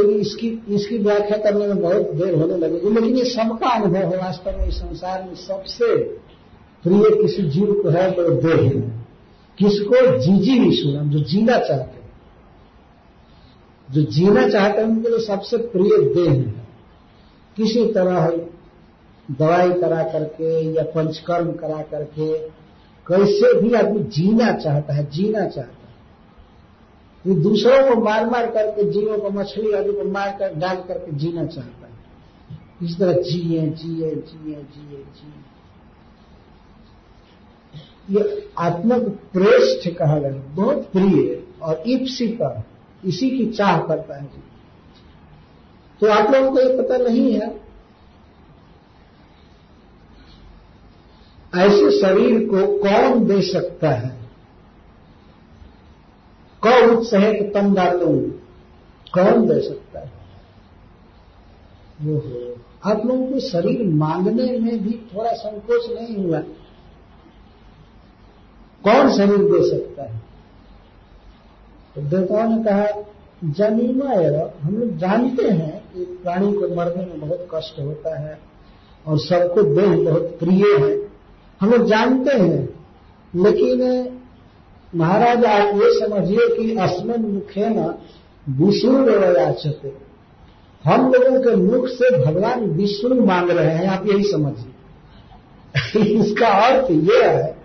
इसकी इसकी व्याख्या करने में बहुत देर होने लगेगी, लेकिन ये सबका अनुभव है वास्तव में इस संसार में सबसे प्रिय किसी जीव को है तो देह है। किसको? जीजी सुना जो जीना चाहते हैं। जो जीना चाहते हैं, उनके लिए सबसे प्रिय देह है। किसी तरह दवाई करा करके या पंचकर्म करा करके, कैसे भी आदमी जीना चाहता है, जीना चाहता है। वो दूसरों को मार मार करके, जीवों को मछली आदि को मार कर डाल करके जीना चाहता है। इस तरह जिए जिए जिए जिए जिए। ये आत्मक प्रेष्ठ कहा गया। बहुत प्रिय और ईप्सिता इसी की चाह करता है। तो आप लोगों को ये पता नहीं है, ऐसे शरीर को कौन दे सकता है? कौन उत्साहित तम डालो कौन दे सकता है? वो हो आप लोगों को शरीर मांगने में भी थोड़ा संकोच नहीं हुआ। कौन शरीर दे सकता है? तो देवताओं ने कहा जमीमा हम लोग जानते हैं कि प्राणी को मरने में बहुत कष्ट होता है और सबको देह बहुत प्रिय है। हम लोग जानते हैं, लेकिन महाराज, आप ये समझिए कि अस्मन मुखे न विष्णु याचते। हम लोगों के मुख से भगवान विष्णु मांग रहे हैं, आप यही समझिए। इसका अर्थ यह है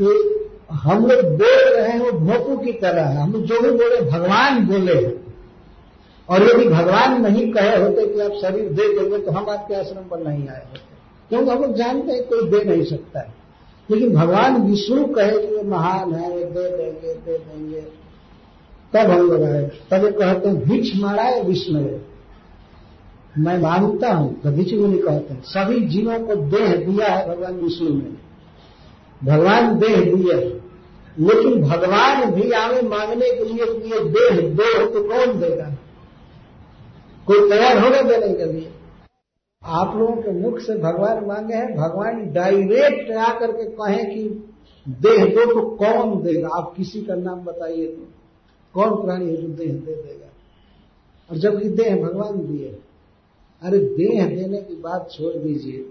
कि हम लोग बोल रहे हैं वो भोपू की तरह है। हम जो भी बोले, भगवान बोले हैं। और यदि भगवान नहीं कहे होते कि आप शरीर दे देंगे तो हम आपके आश्रम पर नहीं आए होते। क्योंकि हम लोग जानते हैं, कोई दे नहीं सकता है। लेकिन भगवान विष्णु कहे कि वो महान है, वो दे देंगे दे देंगे। तब हम लोग आए। तब ये कहते हैं, भिक्ष मारा है, विष्णु मैं मानता हूँ तो भिक्ष नहीं कहते हैं, सभी जीवों को देह दिया है भगवान विष्णु ने। भगवान देह दिए लेकिन भगवान भी आवे मांगने के लिए ये देह दो तो कौन देगा? कोई तैयार होगा देने के लिए? आप लोगों के मुख से भगवान मांगे हैं, भगवान डायरेक्ट आकर के कहें कि देह दो तो कौन देगा? आप किसी का नाम बताइए तो। कौन प्राणी है जो देह दे देगा? और जबकि देह भगवान दिए अरे देह देने की बात छोड़ दीजिए।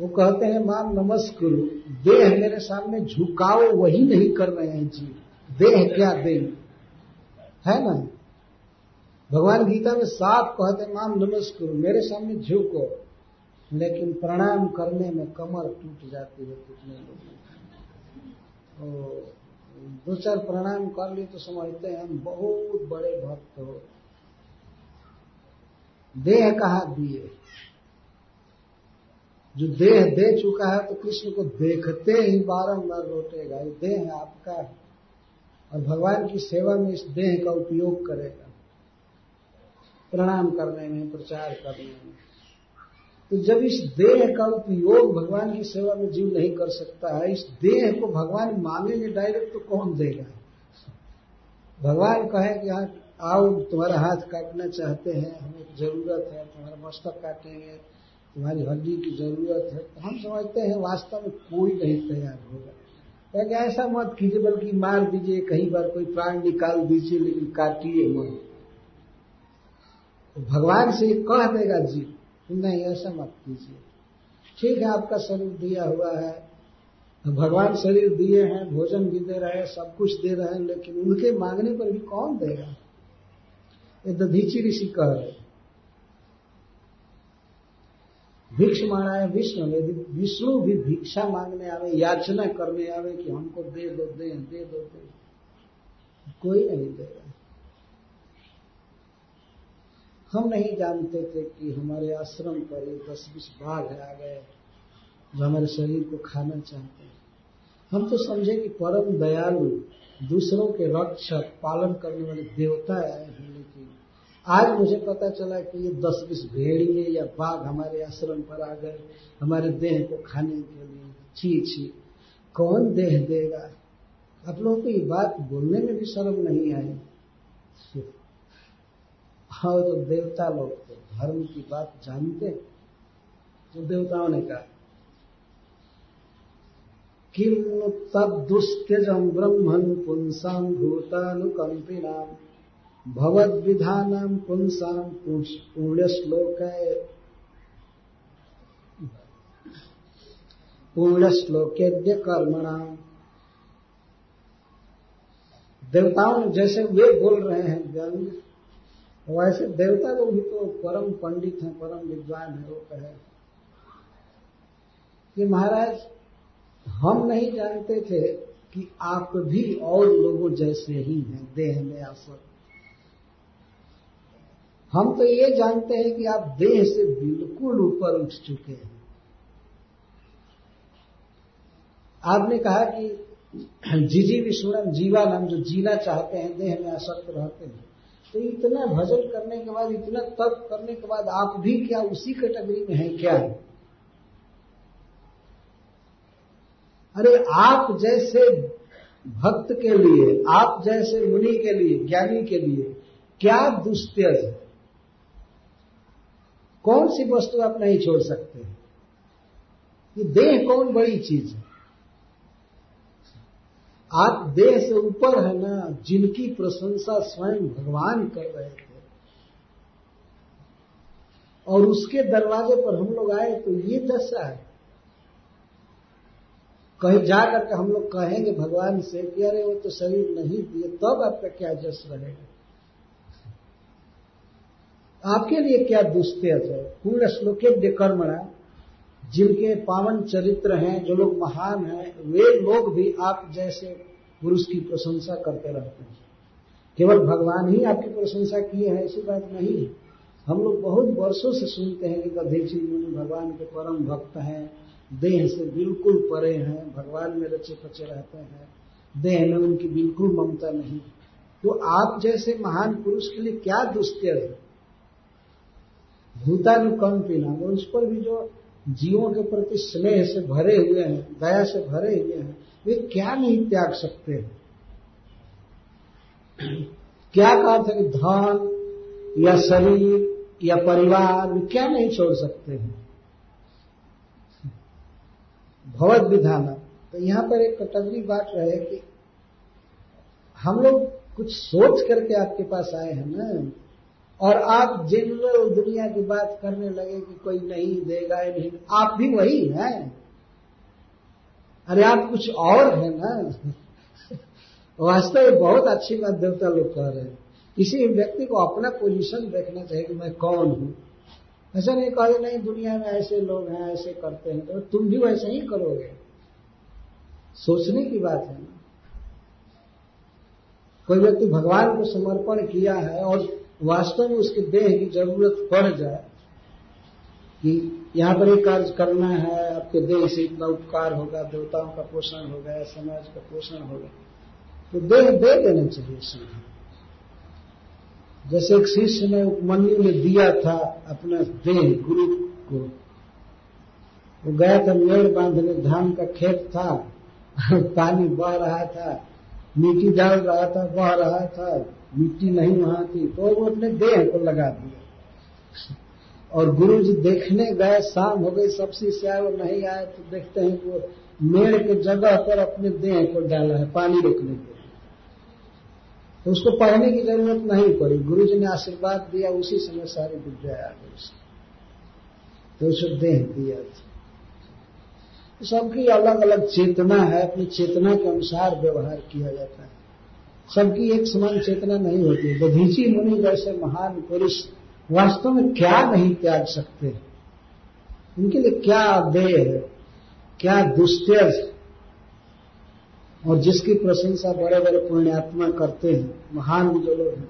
वो कहते हैं मान नमस्कुरु। देह मेरे सामने झुकाओ वही नहीं कर रहे हैं, जी। देह क्या देह है ना? भगवान गीता में साफ़ कहते हैं मान नमस्कुरु, मेरे सामने झुको लेकिन प्रणाम करने में कमर टूट जाती है कितने लोगों दो चार प्रणाम कर लिए तो समझते हैं, हम बहुत बड़े भक्त हो। देह कहा दिए? जो देह दे चुका है तो कृष्ण को देखते ही बारंबार लौटेगा ये देह है आपका और भगवान की सेवा में इस देह का उपयोग करेगा। प्रणाम करने में, प्रचार करने में। तो जब इस देह का उपयोग भगवान की सेवा में जीव नहीं कर सकता है, इस देह को भगवान मांगेंगे डायरेक्ट तो कौन देगा? भगवान कहे कि हाँ आओ, तुम्हारा हाथ काटना चाहते हैं, हमें ज़रूरत है, तुम्हारा मस्तक काटेंगे, तुम्हारी हड्डी की ज़रूरत है। तो हम समझते हैं, वास्तव में कोई नहीं तैयार होगा। क्या ऐसा मत कीजिए, बल्कि मार दीजिए, कहीं बार कोई प्राण निकाल दीजिए, लेकिन काटिए मत। तो भगवान से कह देगा, जी नहीं ऐसा मत कीजिए। ठीक है, आपका शरीर दिया हुआ है। तो भगवान शरीर दिए हैं, भोजन भी दे रहे हैं, सब कुछ दे रहे हैं, लेकिन उनके मांगने पर भी कौन देगा? ये दधीची ऋषि कह रहे भिक्ष मांगा विष्णु यदि विष्णु भी भिक्षा मांगने आवे, याचना करने आवे कि हमको दे, दो, दे दे, दो दे। कोई नहीं देगा। हम नहीं जानते थे कि हमारे आश्रम पर ये दस बीस बाघ आ गए जो हमारे शरीर को खाना चाहते हैं। हम तो समझे कि परम दयालु, दूसरों के रक्षक, पालन करने वाले देवता आए हैं, लेकिन आज मुझे पता चला कि ये दस बीस भेड़िए या बाघ हमारे आश्रम पर आ गए, हमारे देह को खाने के लिए। छी छी, कौन देह देगा? आप लोगों को ये बात बोलने में भी शर्म नहीं आई। हाँ तो देवता लोग तो धर्म की बात जानते? तो देवताओं ने कहा। किम तब दुस्त्यजम ब्रह्मन पुंसाम भूतानुकंपिनाम भगवद विधानम पुंसाम पुण्य श्लोक पूर्ण श्लोकेद्य कर्मणाम देवताओं जैसे वे बोल रहे हैं व्यंग वैसे देवता लोग भी तो परम पंडित हैं, परम विद्वान है, वो कहे। कि महाराज, हम नहीं जानते थे कि आप भी और लोगों जैसे ही हैं, देह में आसर हम तो ये जानते हैं कि आप देह से बिल्कुल ऊपर उठ चुके हैं। आपने कहा कि जीजी विश्वरम जीवा नाम जो जीना चाहते हैं, देह में आसक्त रहते हैं। तो इतना भजन करने के बाद, इतना तप करने के बाद आप भी क्या उसी कैटेगरी में हैं क्या? अरे आप जैसे भक्त के लिए, आप जैसे मुनि के लिए, ज्ञानी के लिए क्या दुस्त्यज है? कौन सी वस्तु आप नहीं छोड़ सकते? ये देह कौन बड़ी चीज़ है? आप देह से ऊपर है ना, जिनकी प्रशंसा स्वयं भगवान कर रहे थे। और उसके दरवाजे पर हम लोग आए तो ये दशा है। कहीं जा करके हम लोग कहेंगे भगवान से कि अरे वो तो शरीर नहीं दिए, तब आपका क्या जस रहेगा? आपके लिए क्या दुस्त्यज है? पूर्ण श्लोके कर्मणा। जिनके पावन चरित्र हैं, जो लोग महान हैं, वे लोग भी आप जैसे पुरुष की प्रशंसा करते रहते हैं। केवल भगवान ही आपकी प्रशंसा किए हैं, ऐसी बात नहीं है। हम लोग बहुत वर्षों से सुनते हैं कि दधीची मुनि भगवान के परम भक्त हैं, देह से बिल्कुल परे हैं, भगवान में रचे पचे रहते हैं, देह में उनकी बिल्कुल ममता नहीं तो आप जैसे महान पुरुष के लिए क्या दुष्त्य है? भूतानुकंपिना उस पर भी जो जीवों के प्रति स्नेह से भरे हुए हैं, दया से भरे हुए हैं, वे क्या नहीं त्याग सकते? क्या कहा था कि धन या शरीर या परिवार, वे क्या नहीं छोड़ सकते हैं? भगवत विधान। तो यहाँ पर एक कटगरी बात रहे कि हम लोग कुछ सोच करके आपके पास आए हैं ना और आप जनरल दुनिया की बात करने लगे कि कोई नहीं देगा नहीं। आप भी वही हैं। अरे आप कुछ और है ना। (laughs) वास्तव में बहुत अच्छी बात देवता लोग कह रहे हैं। किसी व्यक्ति को अपना पोजीशन देखना चाहिए कि मैं कौन हूँ। ऐसा नहीं कहे, नहीं, दुनिया में ऐसे लोग हैं, ऐसे करते हैं। तो तुम भी वैसे ही करोगे। सोचने की बात है ना। कोई व्यक्ति भगवान को समर्पण किया है और वास्तव में उसके देह की ज़रूरत पड़ जाए कि यहाँ पर एक कार्य करना है, आपके देह से इतना उपकार होगा, देवताओं का पोषण होगा समाज का पोषण होगा तो देह दे देना चाहिए उसमें। जैसे एक शिष्य ने उपमन्यु ने दिया था अपना देह गुरु को, वो गया था मेड़ बांधने, धान का खेत था, (laughs) पानी बह रहा था, मिट्टी डाल रहा था, बह रहा था मिट्टी नहीं वहाँ थी तो वो अपने देह को लगा दिया। और गुरु जी देखने गए, शाम हो गई सब शिष्य आए वो नहीं आए तो देखते हैं कि वो मेड़ के जगह पर अपने देह को डाला है, पानी रोकने के लिए। तो उसको पढ़ने की ज़रूरत नहीं पड़ी। गुरु जी ने आशीर्वाद दिया, उसी समय सारी विद्या आ गई उसको तो उसे देह दिया तो सबकी अलग अलग चेतना है, अपनी चेतना के अनुसार व्यवहार किया जाता है। सबकी एक समान चेतना नहीं होती। दधीची मुनि जैसे महान पुरुष वास्तव में क्या नहीं त्याग सकते? उनके लिए क्या देह है? क्या दुस्त्यज और जिसकी प्रशंसा बड़े बड़े पुण्यात्मा करते हैं, महान जो लोग हैं।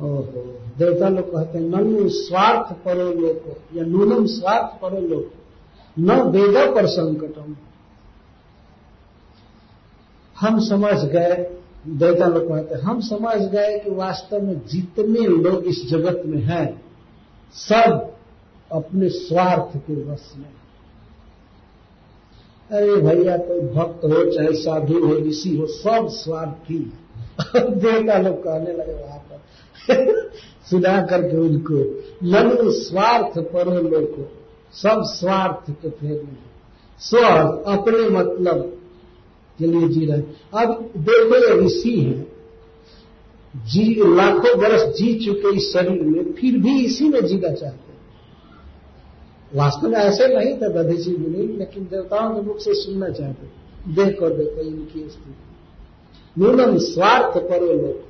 ओहो, देवता लोग कहते हैं नन्नु स्वार्थ परो लोग या नूनम स्वार्थ परो लोग न वेदा पर संकटम। हम समझ गए देवता लोग कहते हम समझ गए कि वास्तव में जितने लोग इस जगत में हैं, सब अपने स्वार्थ के वश में अरे भैया, कोई भक्त हो, चाहे साधु हो, ऋषि हो, सब स्वार्थी (laughs) देवता लोग कहने लगे वहाँ पर। (laughs) सुना करके उनको मनु स्वार्थ परो लोग सब स्वार्थ के फेर में स्वार्थ अपने मतलब के लिए जी रहे अब देखो, ये ऋषि हैं। जी, लाखों वर्ष जी चुके इस शरीर में, फिर भी इसी में जीना चाहते वास्तव में ऐसे नहीं था दधीसी मुनि लेकिन देवताओं के मुख से सुनना चाहते देखो देखो, इनकी स्थिति। न्यूनम स्वार्थ परो लोग।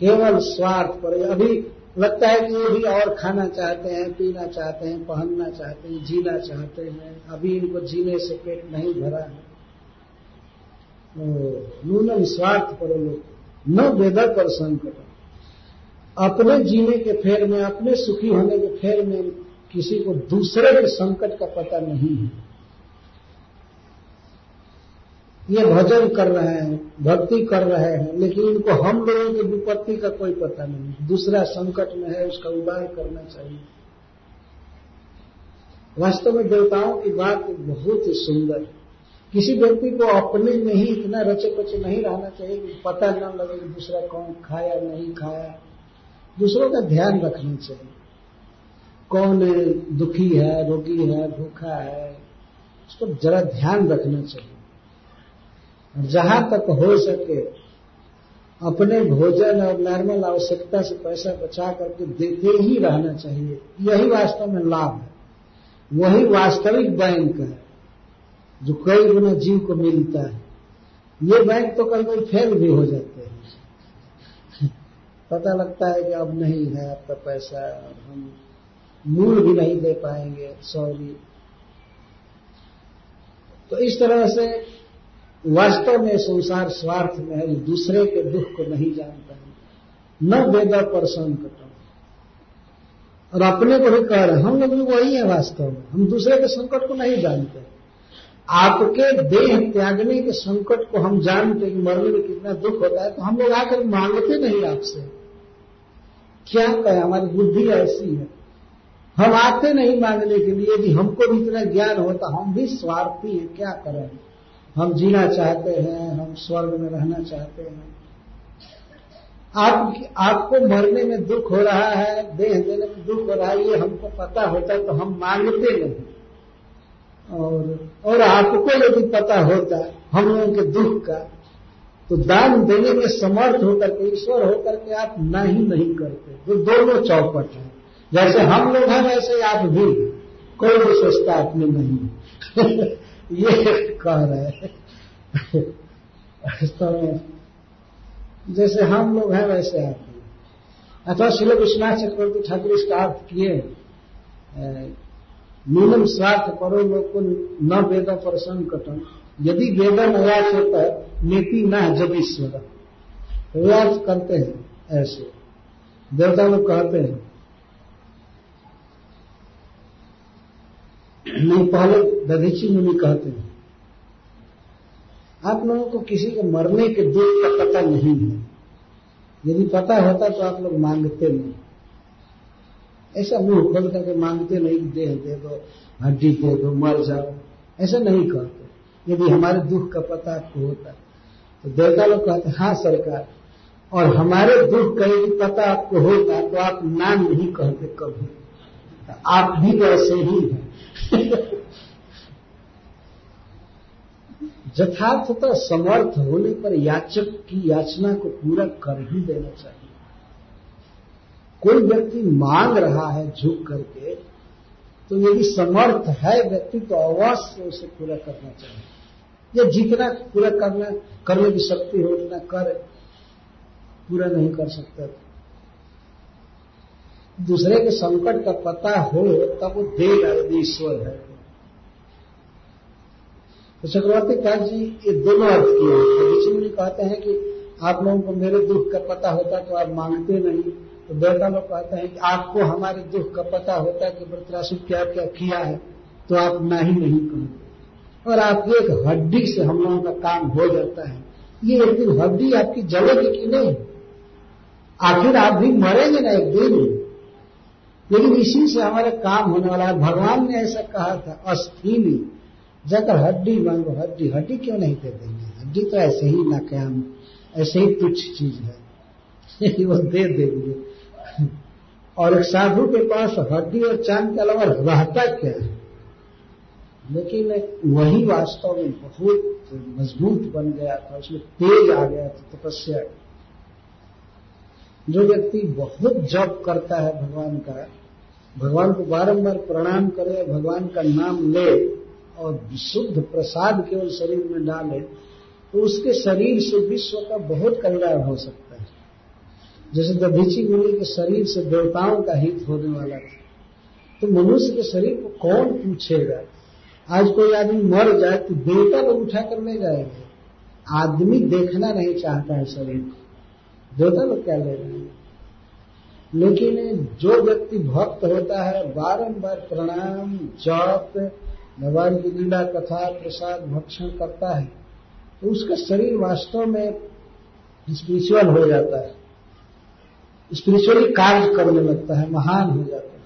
केवल स्वार्थ पर। अभी लगता है कि वो भी और खाना चाहते हैं, पीना चाहते हैं, पहनना चाहते हैं, जीना चाहते हैं। अभी इनको जीने से पेट नहीं भरा है। नूनम स्वार्थ पर लोग। न वेदा पर संकट। अपने जीने के फेर में, अपने सुखी होने के फेर में किसी को दूसरे के संकट का पता नहीं है। ये भजन कर रहे हैं, भक्ति कर रहे हैं, लेकिन इनको हम लोगों की विपत्ति का कोई पता नहीं दूसरा संकट में है, उसका उबार करना चाहिए। वास्तव में देवताओं की बात बहुत ही सुंदर है। किसी व्यक्ति को अपने में ही इतना रचे पचे नहीं रहना चाहिए कि पता न लगे कि दूसरा कौन खाया, नहीं खाया। दूसरों का ध्यान रखना चाहिए। कौन दुखी है, रोगी है, भूखा है, उसको जरा ध्यान रखना चाहिए। और जहाँ तक हो सके, अपने भोजन और नॉर्मल आवश्यकता से पैसा बचा करके देते ही रहना चाहिए। यही वास्तव में लाभ है। वही वास्तविक बैंक है। जो कई गुना जीव को मिलता है। ये बैंक तो कभी कभी फेल भी हो जाते हैं। पता लगता है कि अब नहीं है आपका पैसा और हम मूल भी नहीं दे पाएँगे, सॉरी। तो इस तरह से वास्तव में संसार स्वार्थ में है दूसरे के दुख को नहीं जानता है। न वेदा पर संकट और अपने को भी कह रहे हम लोग भी वही है वास्तव में। हम दूसरे के संकट को नहीं जानते। आपके देह त्यागने के संकट को हम जानते कि मरने में कितना दुख होता है तो हम लोग आकर मांगते नहीं आपसे। क्या कहें, हमारी बुद्धि ऐसी है। हम आते नहीं मांगने के लिए यदि हमको भी इतना ज्ञान होता, हम भी स्वार्थी हैं, क्या करें? हम जीना चाहते हैं, हम स्वर्ग में रहना चाहते हैं। आप आपको मरने में दुख हो रहा है, देह देने में दुख हो रहा है, ये हमको पता होता है तो हम मांगते नहीं। और और आपको यदि पता होता हम लोगों के दुख का तो दान देने में समर्थ होकर के, ईश्वर होकर के आप ना ही नहीं करते। तो दोनों चौपट है। जैसे हम लोग हैं, वैसे आप भी कोई भी विशेषता अपने नहीं (laughs) ये कह रहे हैं। (laughs) तो जैसे हम लोग हैं, वैसे आप भी अथवा शिल विश्वनाथ चक्रवर्ती ठाकुर इसका अर्थ किए न्यूनम स्वार्थ परो लोग को न वेद पर संकटम यदि वेदन अयाच होता है, नीति न ईश्वर। तो करते हैं, ऐसे। देवता लोग कहते हैं, नहीं, पहले दधीची मुनि कहते हैं, आप लोगों को किसी के मरने के दुख का पता नहीं है। यदि पता होता तो आप लोग मांगते नहीं। ऐसा मुँह खोल करके मांगते नहीं देह दे दो, हड्डी दे दो, मर जाओ। ऐसा नहीं कहते। यदि हमारे दुख का पता आपको होता तो देवता लोग कहते हाँ सरकार, और हमारे दुख का यदि पता आपको होता तो आप नाम नहीं कहते कभी। आप भी वैसे ही हैं यथार्थता समर्थ होने पर याचक की याचना को पूरा कर ही। देना चाहिए कोई व्यक्ति मांग रहा है झुक करके तो यदि समर्थ है व्यक्ति तो अवश्य उसे पूरा करना चाहिए। या जितना पूरा करना, करने की शक्ति हो, उतना कर, पूरा नहीं कर सकता। दूसरे के संकट का पता हो, तब वो देगा यदि ईश्वर है। तो चक्रवर्ती काल जी, ये दोनों अर्थ किए तो ऋषि कहते हैं कि आप लोगों को मेरे दुख का पता होता तो आप मांगते नहीं। तो देवता लोग कहते हैं कि आपको हमारे दुख का पता होता है कि वृतरासु क्या क्या किया है तो आप ना ही नहीं कहते और आपकी एक हड्डी से हम लोगों का काम हो जाता है। ये एक दिन हड्डी आपकी जलेगी कि नहीं? आखिर आप भी मरेंगे ना एक दिन। लेकिन इसी से हमारा काम होने वाला है। भगवान ने ऐसा कहा था अस्थि अस्थीनी जाकर हड्डी मांगो, हड्डी हड्डी क्यों नहीं दे देंगे? हड्डी तो ऐसे ही नाकाम, ऐसे ही तुच्छ चीज़ है। (laughs) वो दे देंगे। और एक साधु के पास हड्डी और चाँद के अलावा रहता क्या है? लेकिन वही वास्तव में बहुत मज़बूत बन गया था, उसमें तेज आ गया था, तपस्या। जो व्यक्ति बहुत जप करता है भगवान का, भगवान को बारंबार प्रणाम करे, भगवान का नाम ले और शुद्ध प्रसाद केवल शरीर में डाले तो उसके शरीर से विश्व का बहुत कल्याण हो सकता है। जैसे दधीची मुनि के शरीर से देवताओं का हित होने वाला था। तो मनुष्य के शरीर को कौन पूछेगा? आज कोई आदमी मर जाए तो देवता लोग उठा कर ले जाएँगे। आदमी देखना नहीं चाहता है शरीर को। देवता लोग क्या ले हैं? लेकिन जो व्यक्ति भक्त होता है, बारंबार प्रणाम, जप, भगवान की लीला, कथा, प्रसाद, भक्षण करता है तो उसका शरीर वास्तव में स्पिरिचुअल हो जाता है। स्पिरिचुअली कार्य करने लगता है, महान हो जाता है।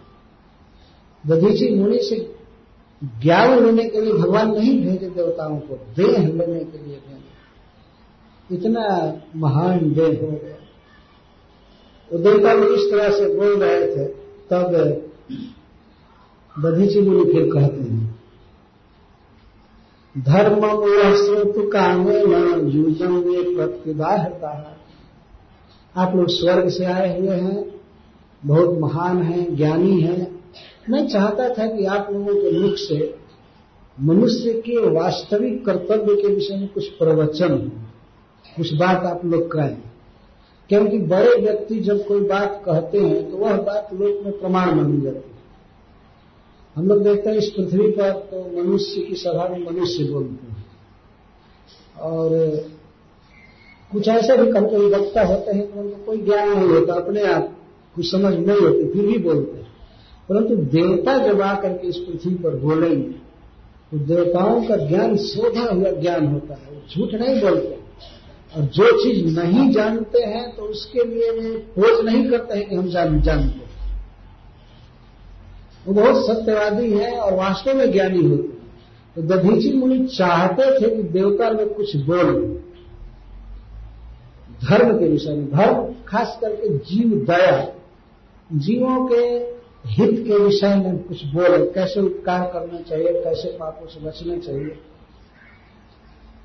दधीची मुनि से ज्ञान लेने के लिए भगवान नहीं भेजे देवताओं को, देह लेने के लिए भेजे। इतना महान देह हो गया। वो देवता लोग इस तरह से बोल रहे थे, तब दधीची मुनि फिर कहते हैं धर्म श्रोतु कामे न यूजम वे प्रतिदाहता आप लोग स्वर्ग से आए हुए हैं, बहुत महान हैं, ज्ञानी हैं। मैं चाहता था कि आप लोगों के मुख से मनुष्य के वास्तविक कर्तव्य के विषय में कुछ प्रवचन हो, कुछ बात आप लोग कहें क्योंकि बड़े व्यक्ति जब कोई बात कहते हैं तो वह बात लोक में प्रमाण मानी जाती है। हम लोग देखते हैं इस पृथ्वी पर तो मनुष्य की सभा में मनुष्य बोलते हैं। और कुछ ऐसे भी कभी कभी वक्ता होते हैं कि उनको कोई ज्ञान नहीं होता, अपने आप कुछ समझ नहीं होती, फिर भी बोलते हैं। परंतु देवता जब आकर के इस पृथ्वी पर बोलेंगे तो देवताओं का ज्ञान शोधा हुआ ज्ञान होता है झूठ नहीं बोलते। और जो चीज़ नहीं जानते हैं तो उसके लिए वे खोज नहीं करते हैं कि हम जान, जानते वो बहुत सत्यवादी है और वास्तव में ज्ञानी होते हैं। तो दधीची मुनि चाहते थे कि देवता लोग कुछ बोल। धर्म के विषय में, धर्म, खास करके जीव दया, जीवों के हित के विषय में कुछ बोले, कैसे उपकार करना चाहिए, कैसे पापों से बचना चाहिए।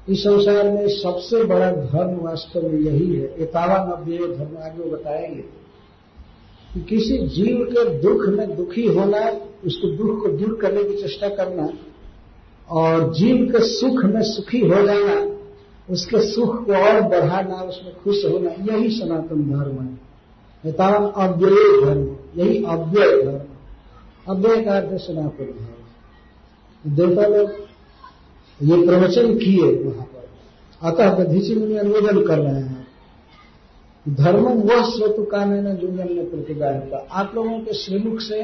इस संसार में सबसे बड़ा धर्म वास्तव में यही है। एतावा नव्य धर्म, आगे बताएँगे। कि किसी जीव के दुख में दुखी होना, उसको दुख को दूर करने की चेष्टा करना, और जीव के सुख में सुखी हो जाना उसके सुख को और बढ़ाना, उसमें खुश होना, यही सनातन धर्म है। एतावन अव्यय धर्म, यही अव्यय धर्म। अव्यय का अर्थ सनातन धर्म। देवता लोग ये प्रवचन किए वहाँ पर। अतः दधीची मुनि अनुमोदन कर रहे हैं। धर्म वह स्वतु कामे न जुंगन ने प्रतिबा आप लोगों के श्रीमुख से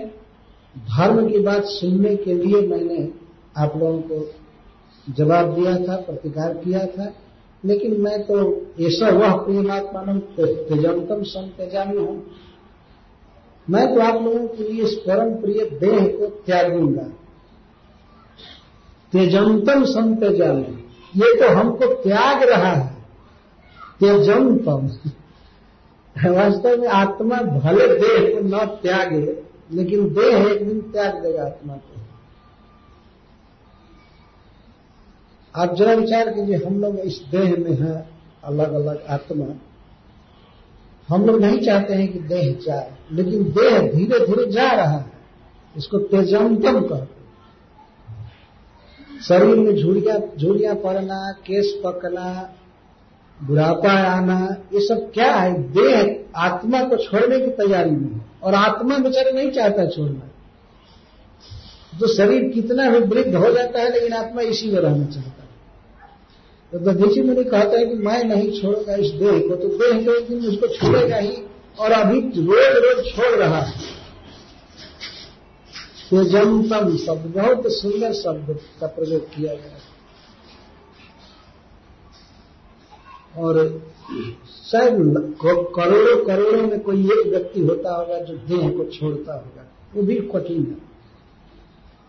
धर्म की बात सुनने के लिए मैंने आप लोगों को जवाब दिया था, प्रतिकार किया था। लेकिन मैं तो ऐसा वह प्रेमात्मान तेजंतम सम तेजामी हूँ। मैं तो आप लोगों के लिए इस परम प्रिय देह को त्यागूँगा। तेजंतम संत्यजामी। ये तो हमको त्याग रहा है। तेजंतम वास्तव में आत्मा भले देह को न त्यागे, लेकिन देह एक दिन त्याग देगा आत्मा को। आप जरा विचार कीजिए, हम लोग इस देह में हैं अलग अलग आत्मा। हम लोग नहीं चाहते हैं कि देह जाए, लेकिन देह धीरे धीरे जा रहा है। इसको तेजंतम कहते शरीर में झुड़िया झुड़िया पड़ना, केस पकना, बुढ़ापा आना, ये सब क्या है? देह आत्मा को छोड़ने की तैयारी में है, और आत्मा बेचारे नहीं चाहता छोड़ना। तो शरीर कितना भी वृद्ध हो जाता है, लेकिन आत्मा इसी में रहना चाहता है। दधीची मुनि कहता है कि मैं नहीं छोड़ूँगा इस देह को तो देह तो एक दिन उसको छोड़ेगा ही, और अभी रोज रोज छोड़ रहा है। तेजंतम शब्द, बहुत सुंदर शब्द का प्रयोग किया गया। और शायद करोड़ों करोड़ों में कोई एक व्यक्ति होता होगा जो देह को छोड़ता होगा, वो भी कठिन है।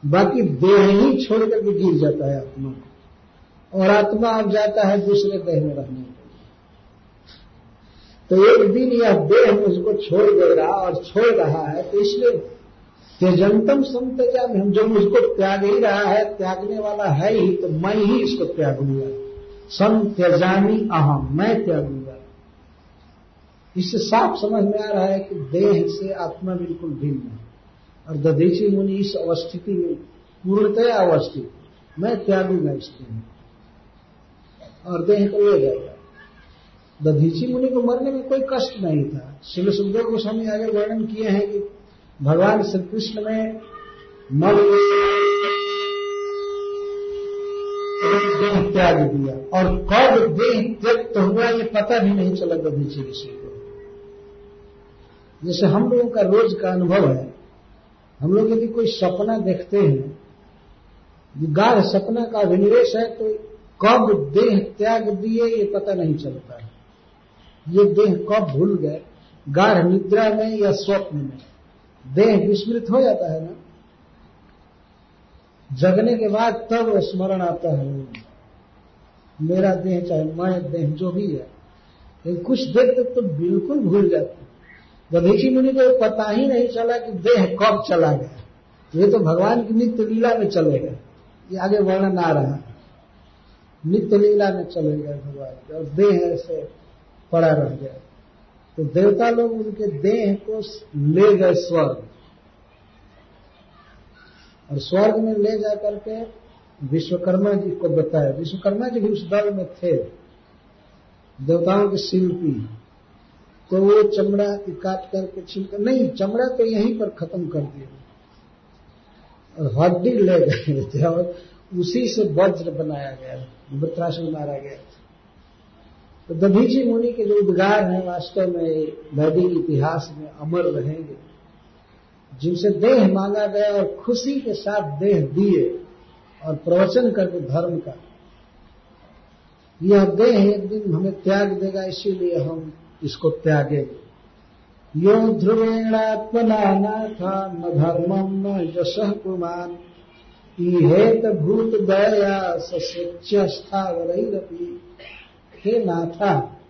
बाकी देह ही छोड़ करके गिर जाता है आत्मा को। और आत्मा अब जाता है दूसरे देह में रहने तो एक दिन यह देह मुझको छोड़ दे रहा और छोड़ रहा है तो इसलिए त्यजंतम समतजा में हम जो मुझको त्याग ही रहा है, त्यागने वाला है ही तो मैं ही इसको त्यागूँगा। सम त्यजानी अहम, मैं त्यागूँगा। इससे साफ़ समझ में आ रहा है कि देह से आत्मा बिल्कुल भिन्न है। और दधीची मुनि इस अवस्थिति में पूर्णतया अवस्थित। मैं त्यागूँगा इसके और देह को ले जाएगा। दधीची मुनि को मरने में कोई कष्ट नहीं था। शिव सुखदेव गोस्वामी आगे वर्णन किए हैं कि भगवान श्री कृष्ण में मन देह त्याग दिया और कब देह त्यक्त हुआ, ये पता भी नहीं चला दधीची ऋषि को। जैसे हम लोगों का रोज का अनुभव है, हम लोग यदि कोई सपना देखते हैं गाढ़ सपना का अभिनिवेश है तो कब देह त्याग दिए, ये पता नहीं चलता है। ये देह कब भूल गए? गाढ़ निद्रा में या स्वप्न में? देह विस्मृत हो जाता है ना? जगने के बाद तब स्मरण आता है। मेरा देह, चाहे मैं देह जो भी है लेकिन कुछ देर तक तो बिल्कुल भूल जाते दधीची मुनि को पता ही नहीं चला कि देह कब चला गया, ये तो भगवान की नित्य लीला में चलेगा ये आगे वर्णन आ रहा है। नित्य लीला में चले गए भगवान के, और देह ऐसे पड़ा रह गया। तो देवता लोग उनके देह को ले गए स्वर्ग। और स्वर्ग में ले जा करके विश्वकर्मा जी को बताया। विश्वकर्मा जी भी उस दल में थे। देवताओं के शिल्पी। तो वो चमड़ा काट करके छिलकर नहीं, चमड़ा तो यहीं पर खत्म कर दिया। और हड्डी ले गए थे और उसी से वज्र बनाया गया। वृत्रासुर मारा गया था। तो दधीची मुनि के जो उद्गार हैं, वास्तव में वैदिक इतिहास में अमर रहेंगे। जिनसे देह मांगा गया और खुशी के साथ देह दिए और प्रवचन करके धर्म का। यह देह एक दिन हमें त्याग देगा, इसीलिए हम इसको त्यागेंगे यो ध्रुवेणात्मना न धर्मम न यश कुमान इहेत भूत दया सस्यस्थावरपी हे नाथा,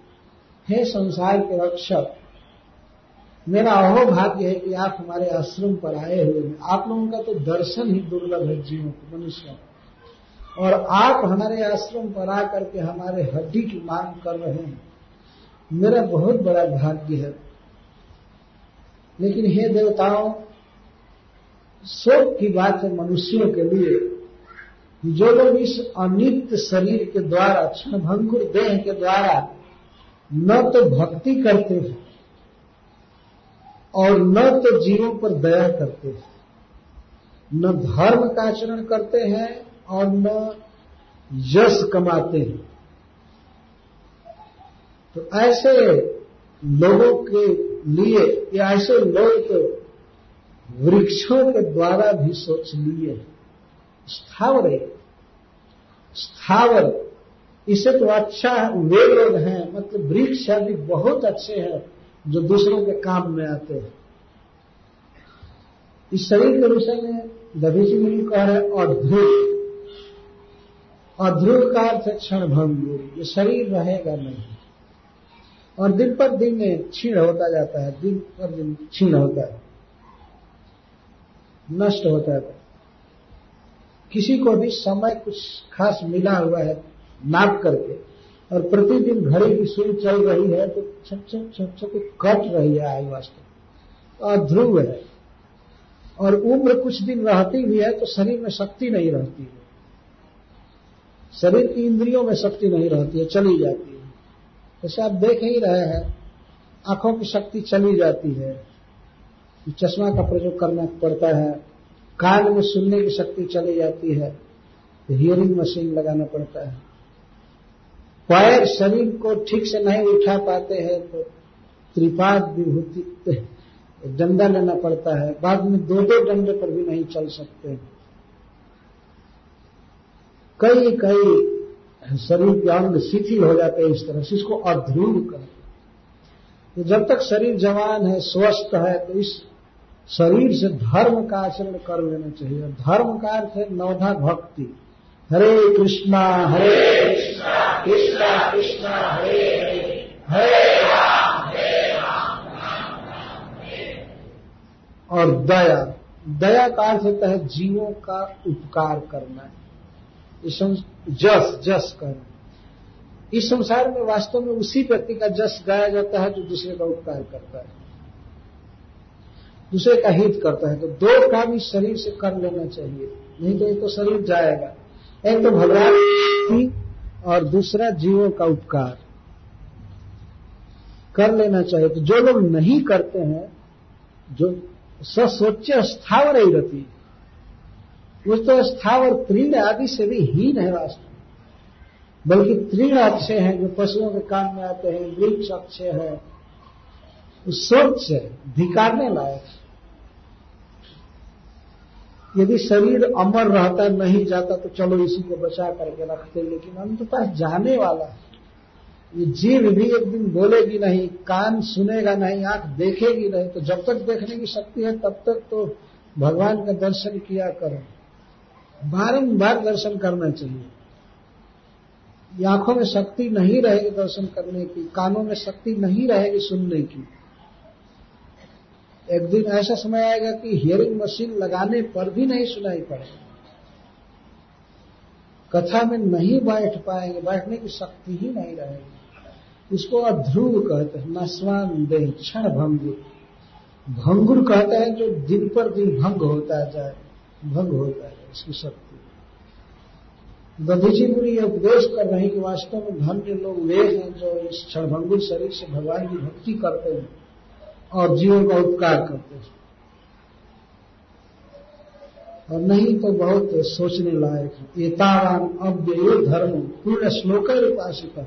हे संसार के रक्षक, मेरा अहो भाग्य है कि आप हमारे आश्रम पर आए हुए हैं। आप लोगों का तो दर्शन ही दुर्लभ है जीवों को, मनुष्य और आप हमारे आश्रम पर आकर के हमारे हड्डी की मांग कर रहे हैं। मेरा बहुत बड़ा भाग्य है। लेकिन हे देवताओं शोक की बात है मनुष्यों के लिए जो लोग इस अनित्य शरीर के द्वारा क्षणभंगुर देह के द्वारा न तो भक्ति करते हैं और न तो जीवों पर दया करते हैं, न धर्म का आचरण करते हैं और न यश कमाते हैं। तो ऐसे लोगों के लिए, या ऐसे लोग तो वृक्षों के द्वारा भी सोच लिए स्थावर है। स्थावर। इसे तो अच्छा है, वे लोग हैं मतलब वृक्ष आदि बहुत अच्छे हैं, जो दूसरों के काम में आते हैं। इस शरीर के विषय में दधीची मुनि कह रहे अध्रुव अध्रुव का अर्थ क्षण भंग ये शरीर रहेगा नहीं। और दिन पर दिन क्षीण होता जाता है, दिन पर दिन क्षीण होता है। नष्ट होता है। किसी को भी समय कुछ खास मिला हुआ है, नाप करके, और प्रतिदिन घड़ी की सुई चल रही है तो छप छप छप छप कट रही है आयु वास्तव और ध्रुव है। और उम्र कुछ दिन रहती भी है तो शरीर में शक्ति नहीं रहती है। शरीर की इंद्रियों में शक्ति नहीं रहती है, चली जाती है। जैसे आप देख ही रहे हैं, आँखों की शक्ति चली जाती है। चश्मा का प्रयोग करना पड़ता है। कान में सुनने की शक्ति चली जाती है तो हियरिंग मशीन लगाना पड़ता है। पैर शरीर को ठीक से नहीं उठा पाते हैं तो त्रिपाद विभूति (laughs) डंडा लेना पड़ता है। बाद में दो दो डंडे पर भी नहीं चल सकते। कई कई शरीर के अंग शिथिल हो जाते हैं इस तरह से, इसको अध्रुव कर। तो जब तक शरीर जवान है, स्वस्थ है तो इस शरीर से धर्म का आचरण कर लेना चाहिए। धर्म का अर्थ है नवधा भक्ति। हरे कृष्णा हरे कृष्णा कृष्णा कृष्णा, हरे हरे। हरे और दया। दया का अर्थ होता है जीवों का उपकार करना। जस जस करना। इस संसार में वास्तव में उसी व्यक्ति का जस गाया जाता है जो दूसरे का उपकार करता है। दूसरे का हित करता है। तो दो काम इस शरीर से कर लेना चाहिए, नहीं तो एक तो शरीर जाएगा। एक तो भगवान की और दूसरा जीवों का उपकार। कर लेना चाहिए। तो जो लोग नहीं करते हैं, जो ससोच्य स्थावर ही रहती वो तो स्थावर तीन आदि से भी हीन है वास्तव बल्कि तीन अच्छे हैं, जो पशुओं के काम में आते हैं, वृक्ष अच्छे है स्वच्छ है धिकारने लायक यदि शरीर अमर रहता, नहीं जाता तो चलो इसी को बचा करके रखते लेकिन अंततः जाने वाला है। ये जीव भी एक दिन बोलेगी नहीं, कान सुनेगा नहीं, आँख देखेगी नहीं तो जब तक देखने की शक्ति है, तब तक तो भगवान का दर्शन किया करो। बारंबार दर्शन करना चाहिए। आँखों में शक्ति नहीं रहेगी दर्शन करने की, कानों में शक्ति नहीं रहेगी सुनने की। एक दिन ऐसा समय आएगा कि हियरिंग मशीन लगाने पर भी नहीं सुनाई पड़ेगा। कथा में नहीं बैठ पाएँगे, बैठने की शक्ति ही नहीं रहेगी। इसको अध्रुव कहते हैं नस्वान दे क्षण भंगुर भंगुर कहते हैं जो दिन पर दिन भंग होता जाए, भंग होता है इसकी शक्ति। दधीची मुनि यह उपदेश कर रहे हैं कि वास्तव में धन्य लोग वे हैं जो इस क्षणभंगुर शरीर से भगवान की भक्ति करते हैं। और जीवों का उपकार करते हैं। और नहीं तो बहुत सोचने लायक है। एतावान अव्यय धर्म पूर्ण श्लोक उपासित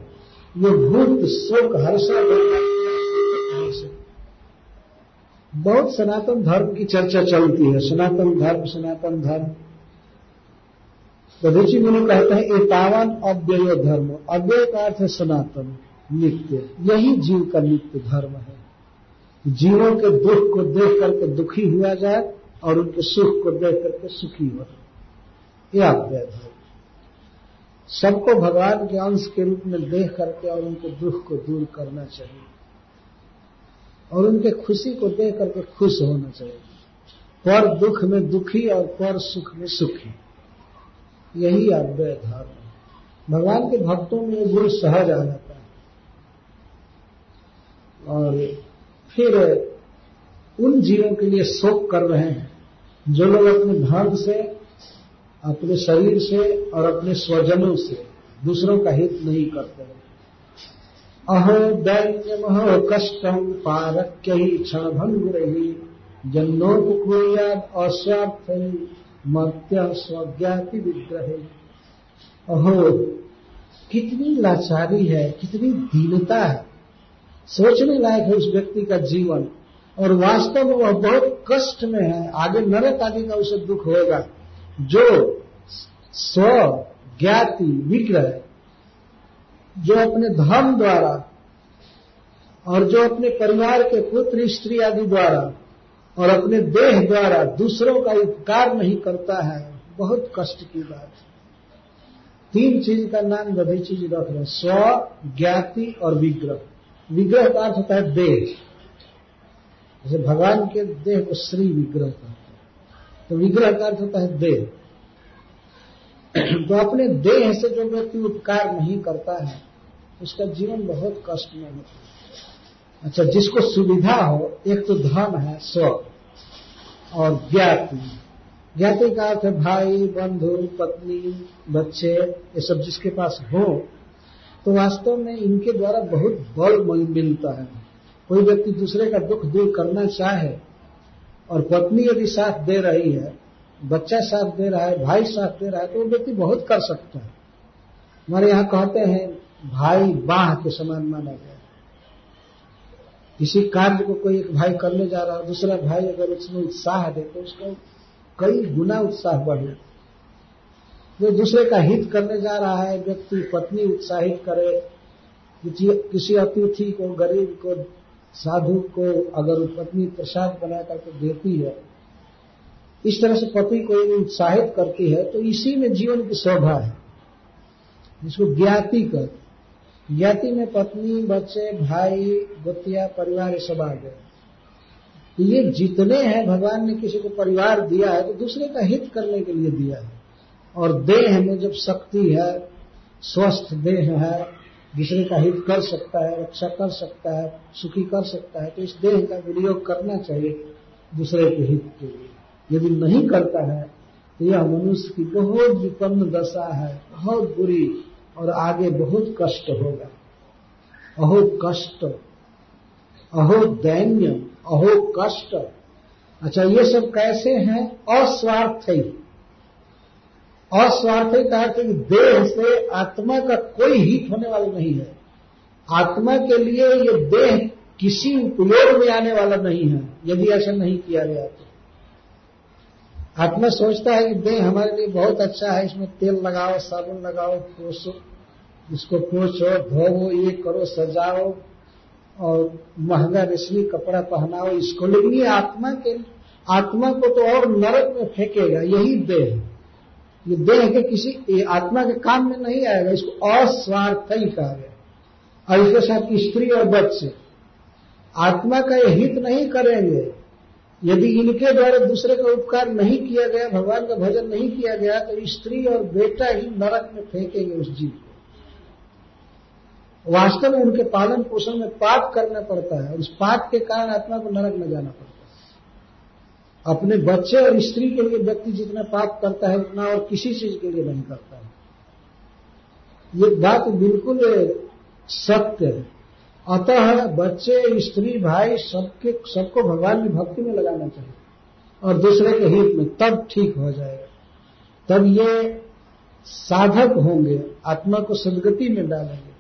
ये भूत, शोक, हर्षा बहुत सनातन धर्म की चर्चा चलती है। सनातन धर्म सनातन धर्म। तो ऋषि मुनि कहते हैं एतावान अव्यय धर्म। अव्यय का अर्थ है सनातन, नित्य। यही जीव का नित्य धर्म है। जीवों के दुख को देख करके दुखी हुआ जाए और उनके सुख को देख करके सुखी हो जाए। यह अव्यय है। सबको भगवान के अंश के रूप में देख करके और उनके दुख को दूर करना चाहिए। और उनके खुशी को देख करके खुश होना चाहिए। पर दुख में दुखी और पर सुख में सुखी। यही अव्यय धर्म है। भगवान के भक्तों में ये गुण सहज आ जाता है। और फिर उन जीवों के लिए शोक कर रहे हैं, जो लोग अपने धर्म से, अपने शरीर से और अपने स्वजनों से दूसरों का हित नहीं करते। अहो दैन्यम अहो कष्टम पारक्य ही क्षण भंग रही जन्नोपकुयाद अस्वार्थ मत्य स्वज्ञाति विग्रह। अहो, कितनी लाचारी है, कितनी दीनता है। सोचने लायक है उस व्यक्ति का जीवन। और वास्तव में वह बहुत कष्ट में है। आगे नरक आदि का उसे दुख होगा जो स्व ज्ञाति विग्रह, जो अपने धर्म द्वारा और जो अपने परिवार के पुत्र, स्त्री आदि द्वारा और अपने देह द्वारा दूसरों का उपकार नहीं करता है, बहुत कष्ट की बात है। तीन चीज़ का नाम गधी चीज़ रख रहे स्व ज्ञाति और विग्रह। विग्रह का अर्थ होता है देह। जैसे भगवान के देह को श्री विग्रह कहते हैं। तो विग्रह का अर्थ होता है देह। तो अपने देह से जो व्यक्ति उपकार नहीं करता है, उसका जीवन बहुत कष्ट में होता है। अच्छा जिसको सुविधा हो, एक तो धन है, स्व, और ज्ञाति। ज्ञाति का अर्थ भाई, बंधु, पत्नी, बच्चे, ये सब जिसके पास हो तो वास्तव में इनके द्वारा बहुत बल मिलता है। कोई व्यक्ति दूसरे का दुख दूर करना चाहे और पत्नी यदि साथ दे रही है, बच्चा साथ दे रहा है, भाई साथ दे रहा है तो वो व्यक्ति बहुत कर सकता है। हमारे यहाँ कहते हैं, भाई बाह के समान माना गया किसी कार्य को कोई एक भाई करने जा रहा है, दूसरा भाई अगर उसमें उत्साह दे तो उसका कई गुना उत्साह बढ़े जो दूसरे का हित करने जा रहा है, व्यक्ति, पत्नी उत्साहित करे, किसी अतिथि को, गरीब को, साधु को, अगर पत्नी प्रसाद बना करके देती है, इस तरह से पति को उत्साहित करती है तो इसी में जीवन की शोभा है। जिसको ज्ञाति कर ज्ञाति में पत्नी, बच्चे, भाई, गोतिया, परिवार सब आ गए। ये जितने हैं, भगवान ने किसी को परिवार दिया है तो दूसरे का हित करने के लिए दिया है। और देह में जब शक्ति है, स्वस्थ देह है दूसरे का हित कर सकता है, रक्षा कर सकता है, सुखी कर सकता है तो इस देह का विनियोग करना चाहिए दूसरे के हित के लिए। यदि नहीं करता है तो यह मनुष्य की बहुत विपन्न दशा है, बहुत बुरी और आगे बहुत कष्ट होगा। अहो कष्ट, अहो दैन्य, अहो कष्ट। अच्छा ये सब कैसे हैं? अस्वार्थी। अस्वार्थी का अर्थ देह से आत्मा का कोई हित होने वाला नहीं है। आत्मा के लिए ये देह किसी उपयोग में आने वाला नहीं है, यदि ऐसा नहीं किया गया तो। आत्मा सोचता है कि देह हमारे लिए बहुत अच्छा है, इसमें तेल लगाओ, साबुन लगाओ, पोसो, इसको पोछो धोवो ये करो, सजाओ, और महँगा रेशमी कपड़ा पहनाओ, इसको। लेकिन ये आत्मा के आत्मा को तो और नरक में फेंकेगा, यही देह। ये देह के किसी आत्मा के काम में नहीं आएगा, इसको अस्वार्थ ही कहा गया। और इसके साथ स्त्री और बच्चे आत्मा का ये हित नहीं करेंगे। यदि इनके द्वारा दूसरे का उपकार नहीं किया गया, भगवान का भजन नहीं किया गया तो स्त्री और बेटा ही नरक में फेंकेंगे उस जीव को। वास्तव में उनके पालन पोषण में पाप करना पड़ता है, और उस पाप के कारण आत्मा को नरक में जाना पड़ता है। अपने बच्चे और स्त्री के लिए व्यक्ति जितना पाप करता है, उतना और किसी चीज़ के लिए नहीं करता है। ये बात बिल्कुल सत्य है। अतः बच्चे, स्त्री, भाई सबके, सबको भगवान की भक्ति में लगाना चाहिए और दूसरे के हित में तब ठीक हो जाएगा। तब ये साधक होंगे, आत्मा को सदगति में डालेंगे।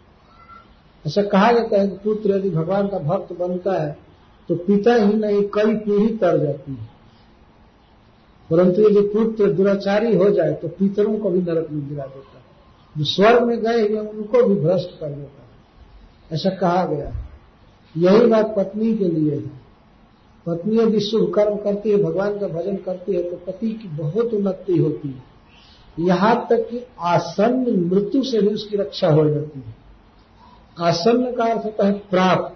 ऐसा कहा जाता है कि पुत्र यदि भगवान का भक्त बनता है तो पिता ही नहीं, कई पीढ़ी तर जाती है। परंतु यदि पुत्र दुराचारी हो जाए तो पितरों को भी नरक में गिरा देता है। जो स्वर्ग में गए हुए, उनको भी भ्रष्ट कर देता है। ऐसा कहा गया है। यही बात पत्नी के लिए है। पत्नी यदि शुभ कर्म करती है, भगवान का भजन करती है तो पति की बहुत उन्नति होती है। यहाँ तक कि आसन्न मृत्यु से भी उसकी रक्षा हो जाती है। आसन्न का अर्थ होता है प्राप्त।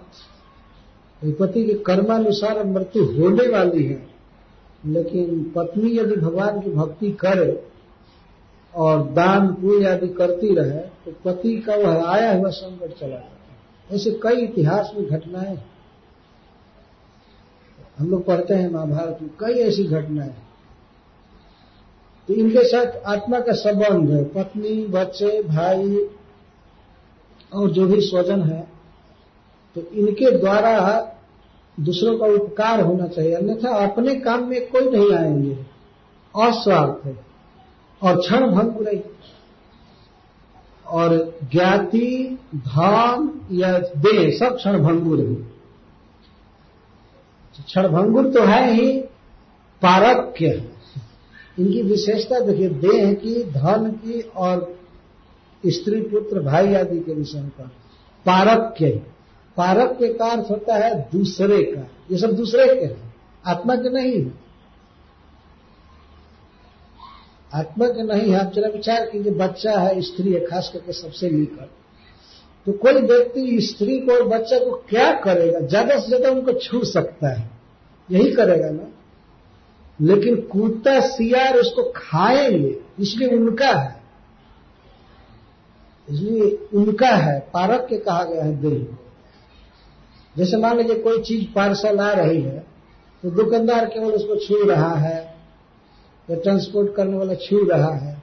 पति के कर्मानुसार मृत्यु होने वाली है। लेकिन पत्नी यदि भगवान की भक्ति करे और दान पूजा आदि करती रहे तो पति का वह आया हुआ संकट चला जाए ऐसे कई इतिहास में घटनाएँ हम लोग पढ़ते हैं महाभारत में, कई ऐसी घटनाएँ तो इनके साथ आत्मा का संबंध है। पत्नी, बच्चे, भाई और जो भी स्वजन है तो इनके द्वारा दूसरों का उपकार होना चाहिए। अन्यथा अपने काम में कोई नहीं आएँगे। अस्वार्थ है। और क्षण भंग नहीं और ज्ञाति धाम या देह सब क्षण भंगुर है। क्षण भंगुर तो है ही पारक्य। इनकी विशेषता देखिए, देह की, धन की और स्त्री, पुत्र, भाई आदि के विषय का पारक्य। पारक्य का अर्थ होता है दूसरे का। ये सब दूसरे के हैं। आत्मा के नहीं है। आत्मा के नहीं है, आप जरा विचार कीजिए, बच्चा है, स्त्री है, खास करके सबसे लेकर। तो कोई व्यक्ति स्त्री को और बच्चा को क्या करेगा? ज़्यादा से ज़्यादा उनको छू सकता है। यही करेगा ना। लेकिन कुत्ता सियार उसको खाएँगे, इसलिए उनका है। इसलिए उनका है। पारक के कहा गया है देह जैसे मान लीजिए कोई चीज़ पार्सल आ रही है तो दुकानदार केवल उसको छू रहा है, या ट्रांसपोर्ट करने वाला छू रहा है,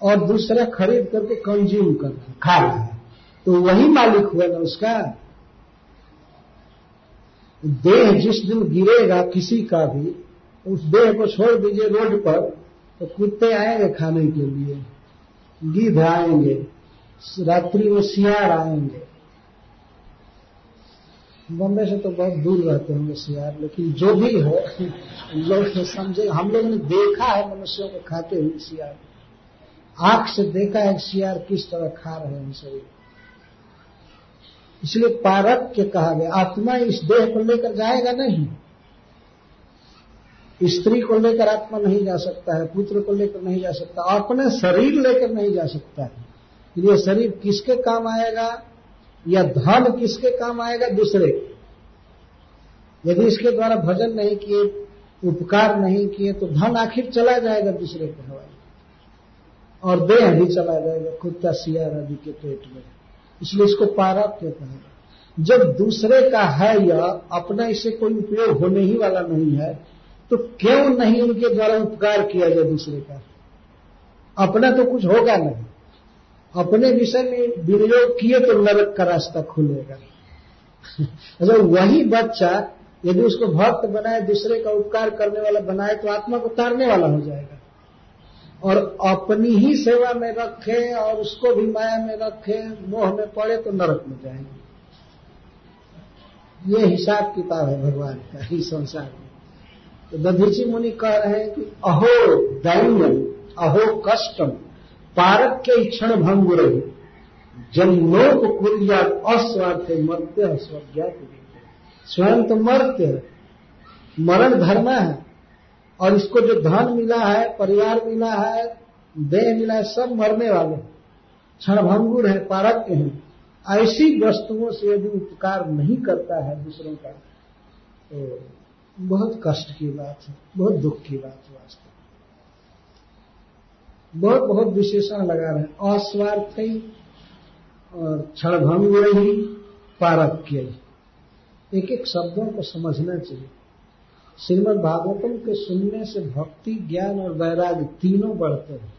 और दूसरा खरीद करके कंज्यूम कर खा रहा है। तो वही मालिक हुआ ना उसका। देह जिस दिन गिरेगा किसी का भी, उस देह को छोड़ दीजिए रोड पर तो कुत्ते आएँगे खाने के लिए गिद्ध आएँगे, रात्रि में सियार आएँगे। बम्बे से तो बहुत दूर रहते होंगे सियार, लेकिन जो भी हो लोग समझे, हम लोग ने देखा है मनुष्यों को खाते हुए सियार। आँख से देखा है सियार किस तरह खा रहे हैं शरीर इसलिए पारक के कहा गया, आत्मा इस देह को लेकर जाएगा नहीं। स्त्री को लेकर आत्मा नहीं जा सकता है, पुत्र को लेकर नहीं जा सकता, अपने शरीर लेकर नहीं जा सकता है। ये शरीर किसके काम आएगा? या धन किसके काम आएगा? दूसरे यदि इसके द्वारा भजन नहीं किए, उपकार नहीं किए तो धन आखिर चला जाएगा दूसरे के हवाई और देह भी चला जाएगा कुत्ता सियार आदि के पेट में। इसलिए इसको पारा पाराप्य कहेगा। जब दूसरे का है यह अपना इसे कोई उपयोग होने ही वाला नहीं है तो क्यों नहीं उनके द्वारा उपकार किया जाए दूसरे का? अपना तो कुछ होगा नहीं। अपने विषय में विनियोग किए तो नरक का रास्ता खुलेगा। अच्छा वही बच्चा यदि उसको भक्त बनाए, दूसरे का उपकार करने वाला बनाए तो आत्मा को तारने वाला हो जाएगा। और अपनी ही सेवा में रखे और उसको भी माया में रखे, मोह में पड़े तो नरक में जाएँगे। ये हिसाब किताब है भगवान का ही संसार में। तो दधीची मुनि कह रहे हैं कि अहो दैन्यम अहो कष्टम पारक के क्षण भंग रही। जन्मोक कुरिया अस्वार्थ मर्त्य स्वज्ञात स्वयं तो मर्त्य मरण धर्म है। और इसको जो धन मिला है, परिवार मिला है, देह मिला है, सब मरने वाले क्षण क्षणभंगुर है पारक्य है। ऐसी वस्तुओं से यदि उपकार नहीं करता है दूसरों का तो बहुत कष्ट की बात है, बहुत दुख की बात है वास्तव बहुत बहुत विशेषण लगा रहे हैं। अस्वार्थ और क्षणभंग ही पारक्य एक एक शब्दों को समझना चाहिए। श्रीमद भागवतम के सुनने से भक्ति, ज्ञान और वैराग्य तीनों बढ़ते हैं।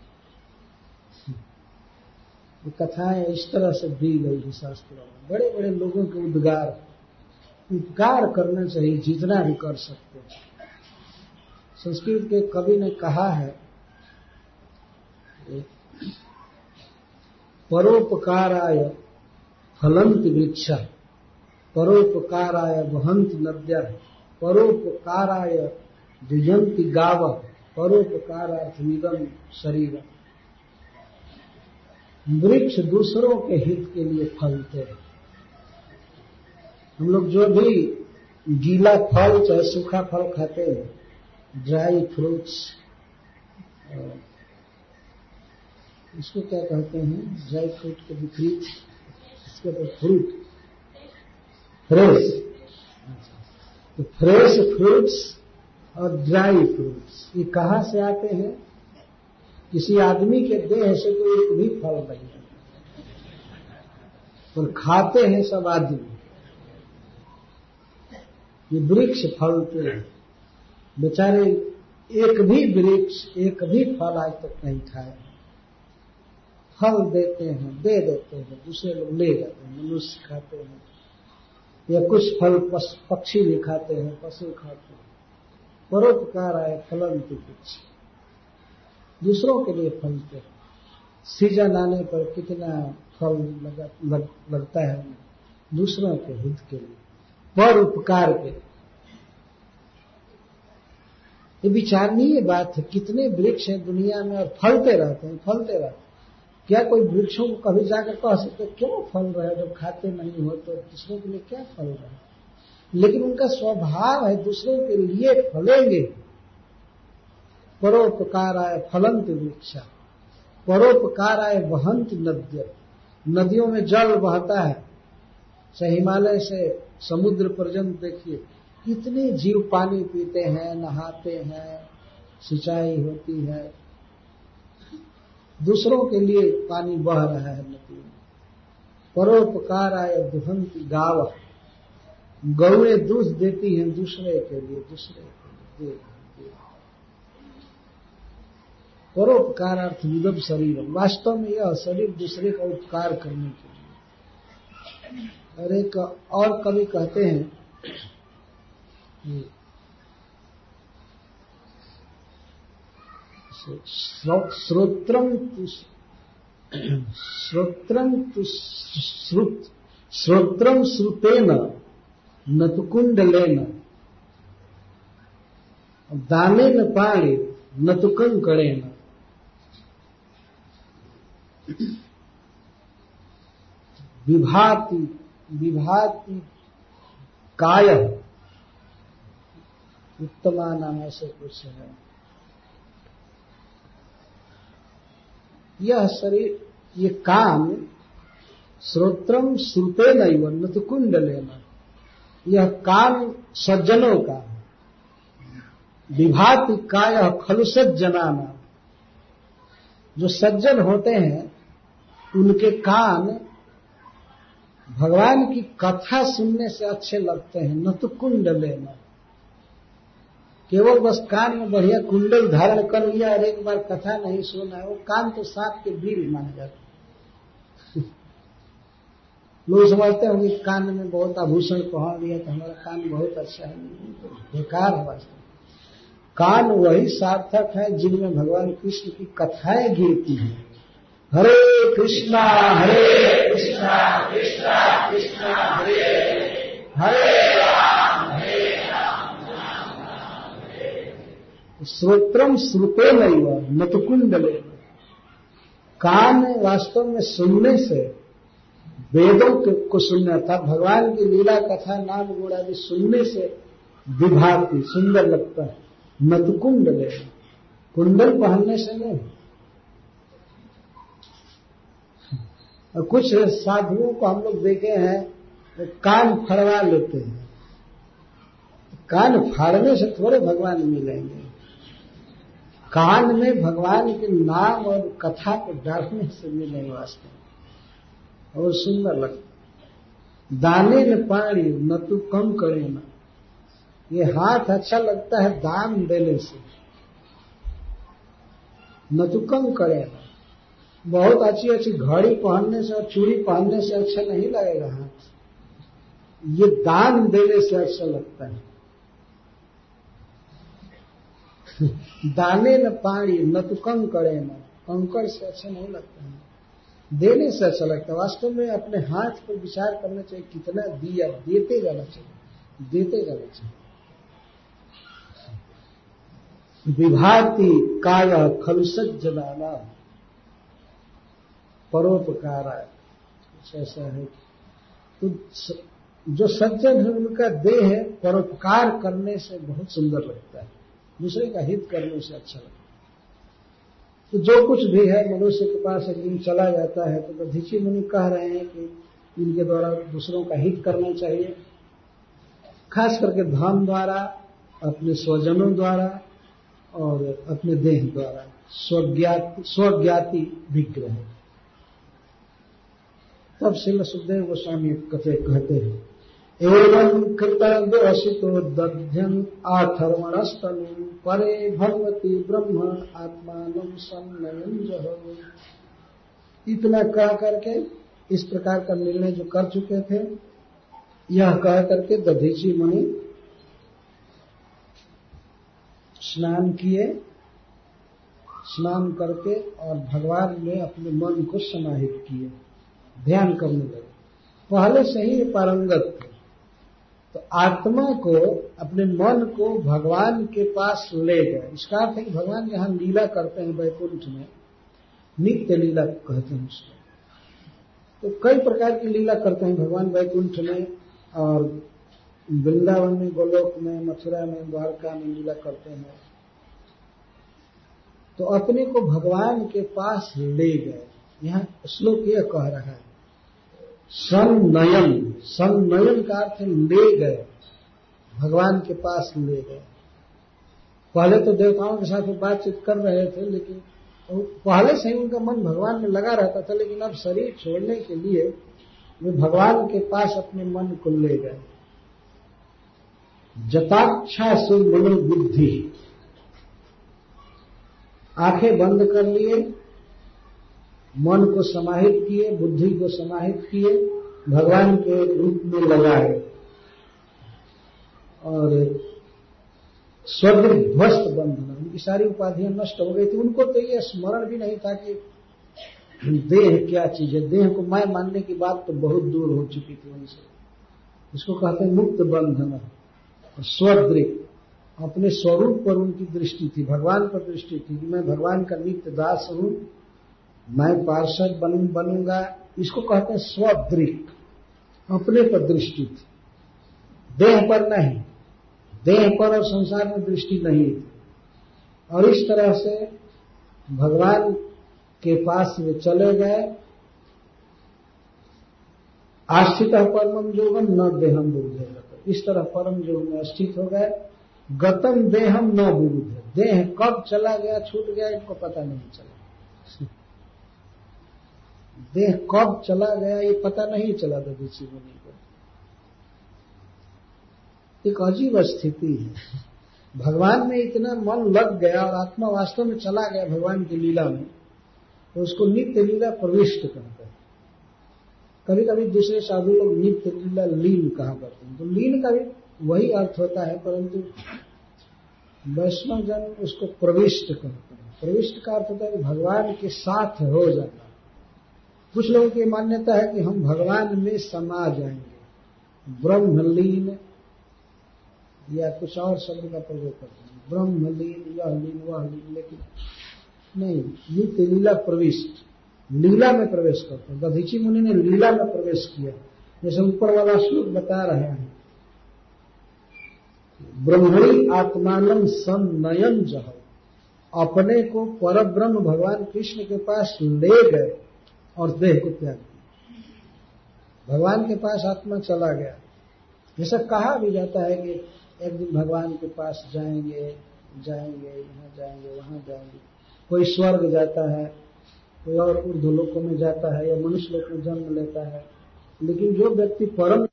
ये कथाएँ इस तरह से दी गई है शास्त्रों में। बड़े बड़े लोगों के उद्गार, उपकार करना चाहिए, जितना भी कर सकते हैं। संस्कृत के कवि ने कहा है परोपकाराय फलंत वृक्ष परोपकार परोपकाराय वहंत नद्या, परोपकाराय दुजंती गाव परोपकारार्थमिदम शरीर। वृक्ष दूसरों के हित के लिए फलते हैं। हम लोग जो भी गीला फल, चाहे सूखा फल खाते हैं, ड्राई फ्रूट्स इसको क्या कहते हैं? ड्राई फ्रूट के विपरीत, इसके ऊपर फ्रूट। फ्रेश। तो फ्रेश फ्रूट्स और ड्राई फ्रूट्स, ये कहाँ से आते हैं? किसी आदमी के देह से तो एक भी फल नहीं है। और खाते हैं सब आदमी। ये वृक्ष फलते हैं। बेचारे एक भी वृक्ष, एक भी फल आज तक नहीं खाए। फल देते हैं दे देते हैं दूसरे लोग ले जाते हैं मनुष्य खाते हैं। या कुछ फल पक्षी भी खाते हैं पशु खाते हैं। परोपकार आए फलन की कुछ दूसरों के लिए फलते हैं सीज़न आने पर कितना फल लगा, लग, लगता है? दूसरों के हित के लिए। पर उपकार के ये विचारणीय बात है। कितने वृक्ष हैं दुनिया में और फलते रहते हैं फलते रहते हैं। क्या कोई वृक्षों को कभी जाकर कह सकते, क्यों फल रहे जब खाते नहीं हो तो दूसरों के लिए क्या फल रहे लेकिन उनका स्वभाव है, दूसरों के लिए फलेंगे। परोपकार आय फलंत वृक्षा परोपकार आय वहंत नद्य। नदियों में जल बहता है। चाहे हिमालय से समुद्र पर्यंत देखिए, कितने जीव पानी पीते हैं, नहाते हैं, सिंचाई होती है। दूसरों के लिए पानी बह रहा है नदी में परोपकार आय दुहंत गाव। गौए दूध देती हैं दूसरे के लिए, दूसरे के लिए। परोपकारार्थ विदम शरीर वास्तव में यह शरीर दूसरे का उपकार करने के लिए। और एक और कवि कहते हैं श्रोत्रम श्रोत्रम श्रुत श्रोत्रम श्रुतेन नतुकुंड लेन दाने न पाए नतुकं कड़ेन विभाति विभाति काय। उत्तमा नाम ऐसे कुछ है। यह शरीर, ये काम श्रोत्रम श्रुते न तो कुंड लेना। यह काम सज्जनों का, विभात काय खलुसत जनाना जो सज्जन होते हैं, उनके कान भगवान की कथा सुनने से अच्छे लगते हैं, न तो कुंड लेना। केवल बस कान में बढ़िया कुंडल धारण कर लिया और एक बार कथा नहीं सुना है। वो कान तो सात के बीर माने जाते (laughs) लोग समझते होंगे कान में बहुत आभूषण पहन लिया तो हमारा कान बहुत अच्छा है। बेकार है वास्तव कान वही सार्थक है जिनमें भगवान कृष्ण की कथाएँ गिरती हैं। हरे कृष्णा हरे कृष्णा कृष्णा कृष्णा, हरे। हरे राम हरे श्रोत्रम श्रुते नहीं नतकुंडले। कान वास्तव में सुनने से, वेदों को सुनना था भगवान की लीला कथा, नाम गुण आदि सुनने से विभागती, सुंदर लगता है। नतकुंडले। कुंडल पहनने से नहीं। और कुछ साधुओं को हम लोग देखे हैं तो कान फड़वा लेते हैं। कान फाड़ने से थोड़े भगवान मिलेंगे। कान में भगवान के नाम और कथा को डालने से मिले वास्तव और सुंदर लगता। दाने न पानी, न तू कम करे ना। ये हाथ अच्छा लगता है दान देने से। न तो कम करे ना। बहुत अच्छी अच्छी घड़ी पहनने से और चूड़ी पहनने से अच्छा नहीं लगेगा हाथ। ये दान देने से अच्छा लगता है। (laughs) दाने न पानी, न तो कम करे न कंकड़ से अच्छा नहीं लगता है। देने से अच्छा लगता है। वास्तव में अपने हाथ पर विचार करना चाहिए, कितना दिया, देते जाना चाहिए। देते जाना चाहिए। विभाति काय खलुसत जनाना परोपकार। कुछ ऐसा है तो जो सज्जन है, उनका देह परोपकार करने से बहुत सुंदर लगता है। दूसरे का हित करने से अच्छा लगता है। तो जो कुछ भी है, मनुष्य के पास एक दिन चला जाता है तो दधीची मुनि कह रहे हैं कि इनके द्वारा दूसरों का हित करना चाहिए। खास करके धन द्वारा, अपने स्वजनों द्वारा और अपने देह द्वारा, स्वज्ञाति विग्रह। तब श्रील सुखदेव गोस्वामी कथे कहते हैं एवं कृतदोषितो दध्यन आथर्मणस्तनु, परे भगवती ब्रह्म आत्मान सन्नयन इतना कह करके, इस प्रकार का निर्णय जो कर चुके थे, यह कह करके दधीची मुनि स्नान किए, स्नान करके और भगवान ने अपने मन को समाहित किए। ध्यान करने लगे। पहले से ही पारंगत थे। तो आत्मा को, अपने मन को भगवान के पास ले गए। इसका अर्थ है कि भगवान जहाँ लीला करते हैं वैकुंठ में। नित्य लीला कहते हैं उसको। तो कई प्रकार की लीला करते हैं भगवान वैकुंठ में और वृंदावन में, गोलोक में, मथुरा में, द्वारका में लीला करते हैं। तो अपने को भगवान के पास ले गए। यहाँ श्लोक यह कह रहा है सन्नयन। सन्नयन का अर्थ ले गए। भगवान के पास ले गए। पहले तो देवताओं के साथ बातचीत कर रहे थे, लेकिन पहले से ही उनका मन भगवान में लगा रहता था, लेकिन अब शरीर छोड़ने के लिए वे भगवान के पास अपने मन को ले गए। जताक्षा से मनोबुद्धि आँखें बंद कर लिए मन को समाहित किए, बुद्धि को समाहित किए, भगवान के रूप में लगाए। और स्वर्ग ध्वस्त बंधन उनकी सारी उपाधियाँ नष्ट हो गई थी। उनको तो यह स्मरण भी नहीं था कि देह क्या चीज़ है। देह को मैं मानने की बात तो बहुत दूर हो चुकी थी उनसे। इसको कहते हैं मुक्त बंधन। स्वदृक अपने स्वरूप पर उनकी दृष्टि थी, भगवान पर दृष्टि थी कि मैं भगवान का नित्य दास हूँ। मैं पार्षद बनू, बनूँगा। इसको कहते हैं स्वदृक। अपने पर दृष्टि थी। देह पर नहीं। देह पर और संसार में दृष्टि नहीं थी। और इस तरह से भगवान के पास वे चले गए। आस्थित परम जोगम न देहम विरुद्ध इस तरह परम जोग में स्थित हो गए। गतम देहम न विरुद्ध देह कब चला गया, छूट गया, इनको पता नहीं चला। देह कब चला गया ये पता नहीं चला था दधीची मुनि को। एक अजीब स्थिति है। भगवान में इतना मन लग गया और आत्मा वास्तव में चला गया भगवान की लीला में तो उसको नित्य लीला प्रविष्ट करते हैं। कभी कभी दूसरे साधु लोग नित्य लीला लीन कहा करते हैं? तो लीन का भी वही अर्थ होता है, परंतु वैष्णव जन उसको प्रविष्ट करते हैं। प्रविष्ट का अर्थ होता है कि भगवान के साथ हो जाना कुछ लोगों की मान्यता है कि हम भगवान में समा जाएँगे। ब्रह्मलीन या कुछ और शब्द का प्रयोग करते हैं। ब्रह्मलीन यह लीन वह लीन लेकिन नहीं नित्य लीला प्रविष्ट। लीला में प्रवेश करते हैं। दधीची मुनि ने लीला में प्रवेश किया। जैसे ऊपर वाला श्लोक बता रहे हैं। ब्रह्मणी आत्मान सन्नयन जह अपने को पर ब्रह्म भगवान कृष्ण के पास ले गए। और देह को त्याग दिया। भगवान के पास आत्मा चला गया। जैसा कहा भी जाता है कि एक दिन भगवान के पास जाएँगे जाएँगे, यहाँ जाएँगे, वहाँ जाएँगे। कोई स्वर्ग जाता है, कोई और ऊर्ध लोकों में जाता है या मनुष्य लोक में जन्म लेता है। लेकिन जो व्यक्ति परम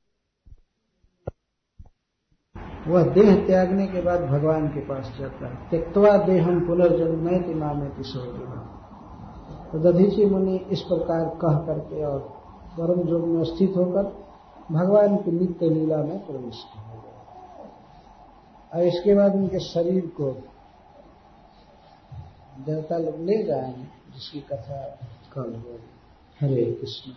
वह देह त्यागने के बाद भगवान के पास जाता है। त्यक्तवा देहम पुनर्जन्म में नामे किशोर तो दधीची मुनि इस प्रकार कह करके और परम जोग में स्थित होकर भगवान की नित्य लीला में प्रवेश किया और इसके बाद उनके शरीर को देवता लोग ले जाएँगे, जिसकी कथा कल हो हरे कृष्ण।